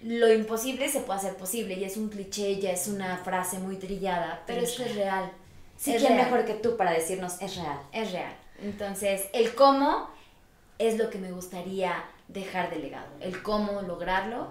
lo imposible se puede hacer posible y es un cliché, ya es una frase muy trillada, pero esto es real. Sí, ¿quién mejor que tú para decirnos es real? Es real. Entonces, el cómo es lo que me gustaría dejar de legado. El cómo lograrlo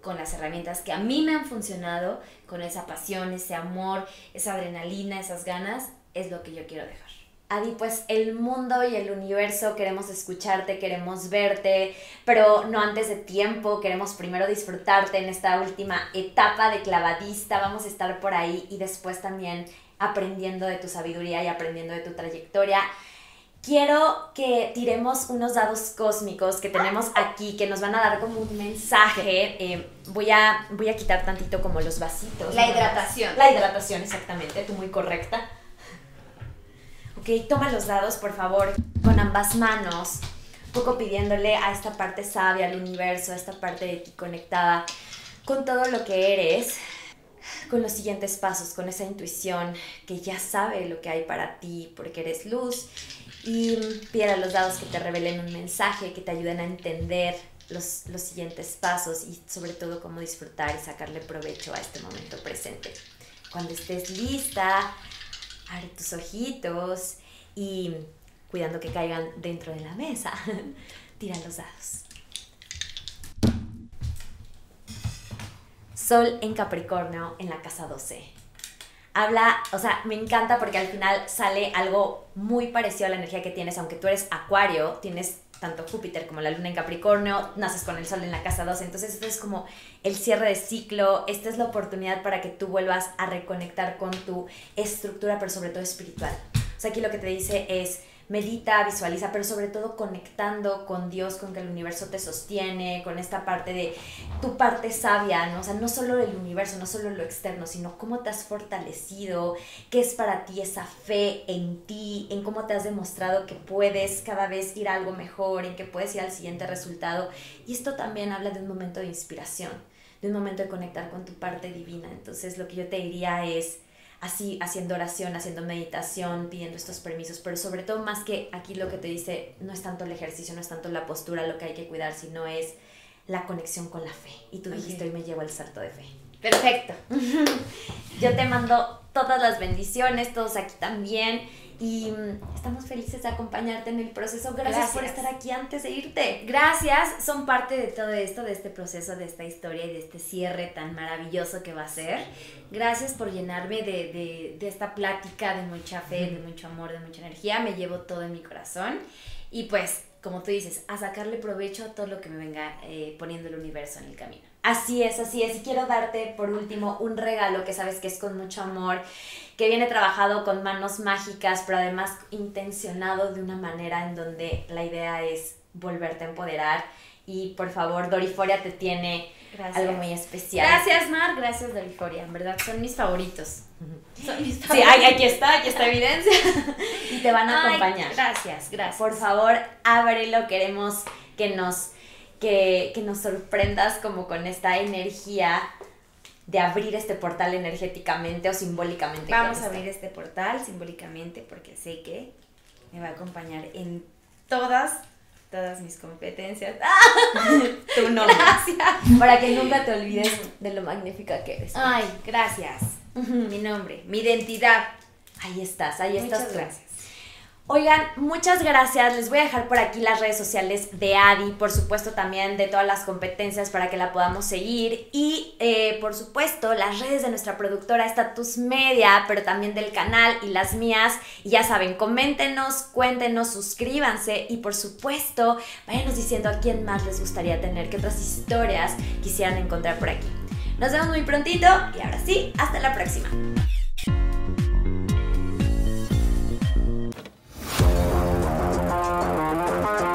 con las herramientas que a mí me han funcionado, con esa pasión, ese amor, esa adrenalina, esas ganas, es lo que yo quiero dejar. Adi, pues el mundo y el universo queremos escucharte, queremos verte, pero no antes de tiempo, queremos primero disfrutarte en esta última etapa de clavadista, vamos a estar por ahí y después también aprendiendo de tu sabiduría y aprendiendo de tu trayectoria. Quiero que tiremos unos dados cósmicos que tenemos aquí, que nos van a dar como un mensaje. Eh, voy, a, voy a quitar tantito como los vasitos. La hidratación. La hidratación, exactamente, tú muy correcta. Ok, toma los dados, por favor, con ambas manos. Un poco pidiéndole a esta parte sabia, al universo, a esta parte de ti conectada con todo lo que eres, con los siguientes pasos, con esa intuición que ya sabe lo que hay para ti porque eres luz y pide los dados que te revelen un mensaje, que te ayuden a entender los, los siguientes pasos y sobre todo cómo disfrutar y sacarle provecho a este momento presente. Cuando estés lista, abre tus ojitos y cuidando que caigan dentro de la mesa, <laughs> tira los dados. Sol en Capricornio en la casa 12 habla, o sea, me encanta porque al final sale algo muy parecido a la energía que tienes, aunque tú eres acuario, tienes tanto Júpiter como la luna en Capricornio, naces con el sol en la casa 12, entonces esto es como el cierre de ciclo, esta es la oportunidad para que tú vuelvas a reconectar con tu estructura, pero sobre todo espiritual. O sea, aquí lo que te dice es, medita, visualiza, pero sobre todo conectando con Dios, con que el universo te sostiene, con esta parte de tu parte sabia, ¿no? O sea, no solo el universo, no solo lo externo, sino cómo te has fortalecido, qué es para ti esa fe en ti, en cómo te has demostrado que puedes cada vez ir a algo mejor, en que puedes ir al siguiente resultado. Y esto también habla de un momento de inspiración, de un momento de conectar con tu parte divina. Entonces, lo que yo te diría es así haciendo oración, haciendo meditación, pidiendo estos permisos, pero sobre todo más que aquí lo que te dice, no es tanto el ejercicio, no es tanto la postura lo que hay que cuidar, sino es la conexión con la fe. Y tú dijiste, hoy me llevo el salto de fe. Perfecto. <laughs> Yo te mando todas las bendiciones, todos aquí también. Y mm, estamos felices de acompañarte en el proceso. Gracias, por estar aquí antes de irte. Gracias, son parte de todo esto, de este proceso, de esta historia y de este cierre tan maravilloso que va a ser. Gracias por llenarme de, de, de esta plática de mucha fe, de mucho amor, de mucha energía. Me llevo todo en mi corazón. Y pues, como tú dices, a sacarle provecho a todo lo que me venga eh, poniendo el universo en el camino. Así es, así es. Y quiero darte por último un regalo que sabes que es con mucho amor, que viene trabajado con manos mágicas, pero además intencionado de una manera en donde la idea es volverte a empoderar. Y por favor, Doriforia te tiene algo muy especial. Gracias, Mar. Gracias, Doriforia. En verdad, son mis favoritos. Son mis favoritos. Sí, aquí está, aquí está evidencia. <laughs> y te van a acompañar. Gracias, gracias. Por favor, ábrelo. Queremos que nos que, nos sorprendas como con esta energía de abrir este portal energéticamente o simbólicamente. Vamos a abrir este portal simbólicamente porque sé que me va a acompañar en todas, todas mis competencias. <laughs> Tu nombre. Gracias. Para que nunca te olvides de lo magnífica que eres. Ay, gracias. Mi nombre, mi identidad. Ahí estás, ahí estás. Gracias. Oigan, muchas gracias. Les voy a dejar por aquí las redes sociales de Adi, por supuesto también de todas las competencias para que la podamos seguir. Y eh, por supuesto las redes de nuestra productora Status Media, pero también del canal y las mías. Ya saben, coméntenos, cuéntenos, suscríbanse y por supuesto váyanos diciendo a quién más les gustaría tener, qué otras historias quisieran encontrar por aquí. Nos vemos muy prontito y ahora sí, hasta la próxima. Música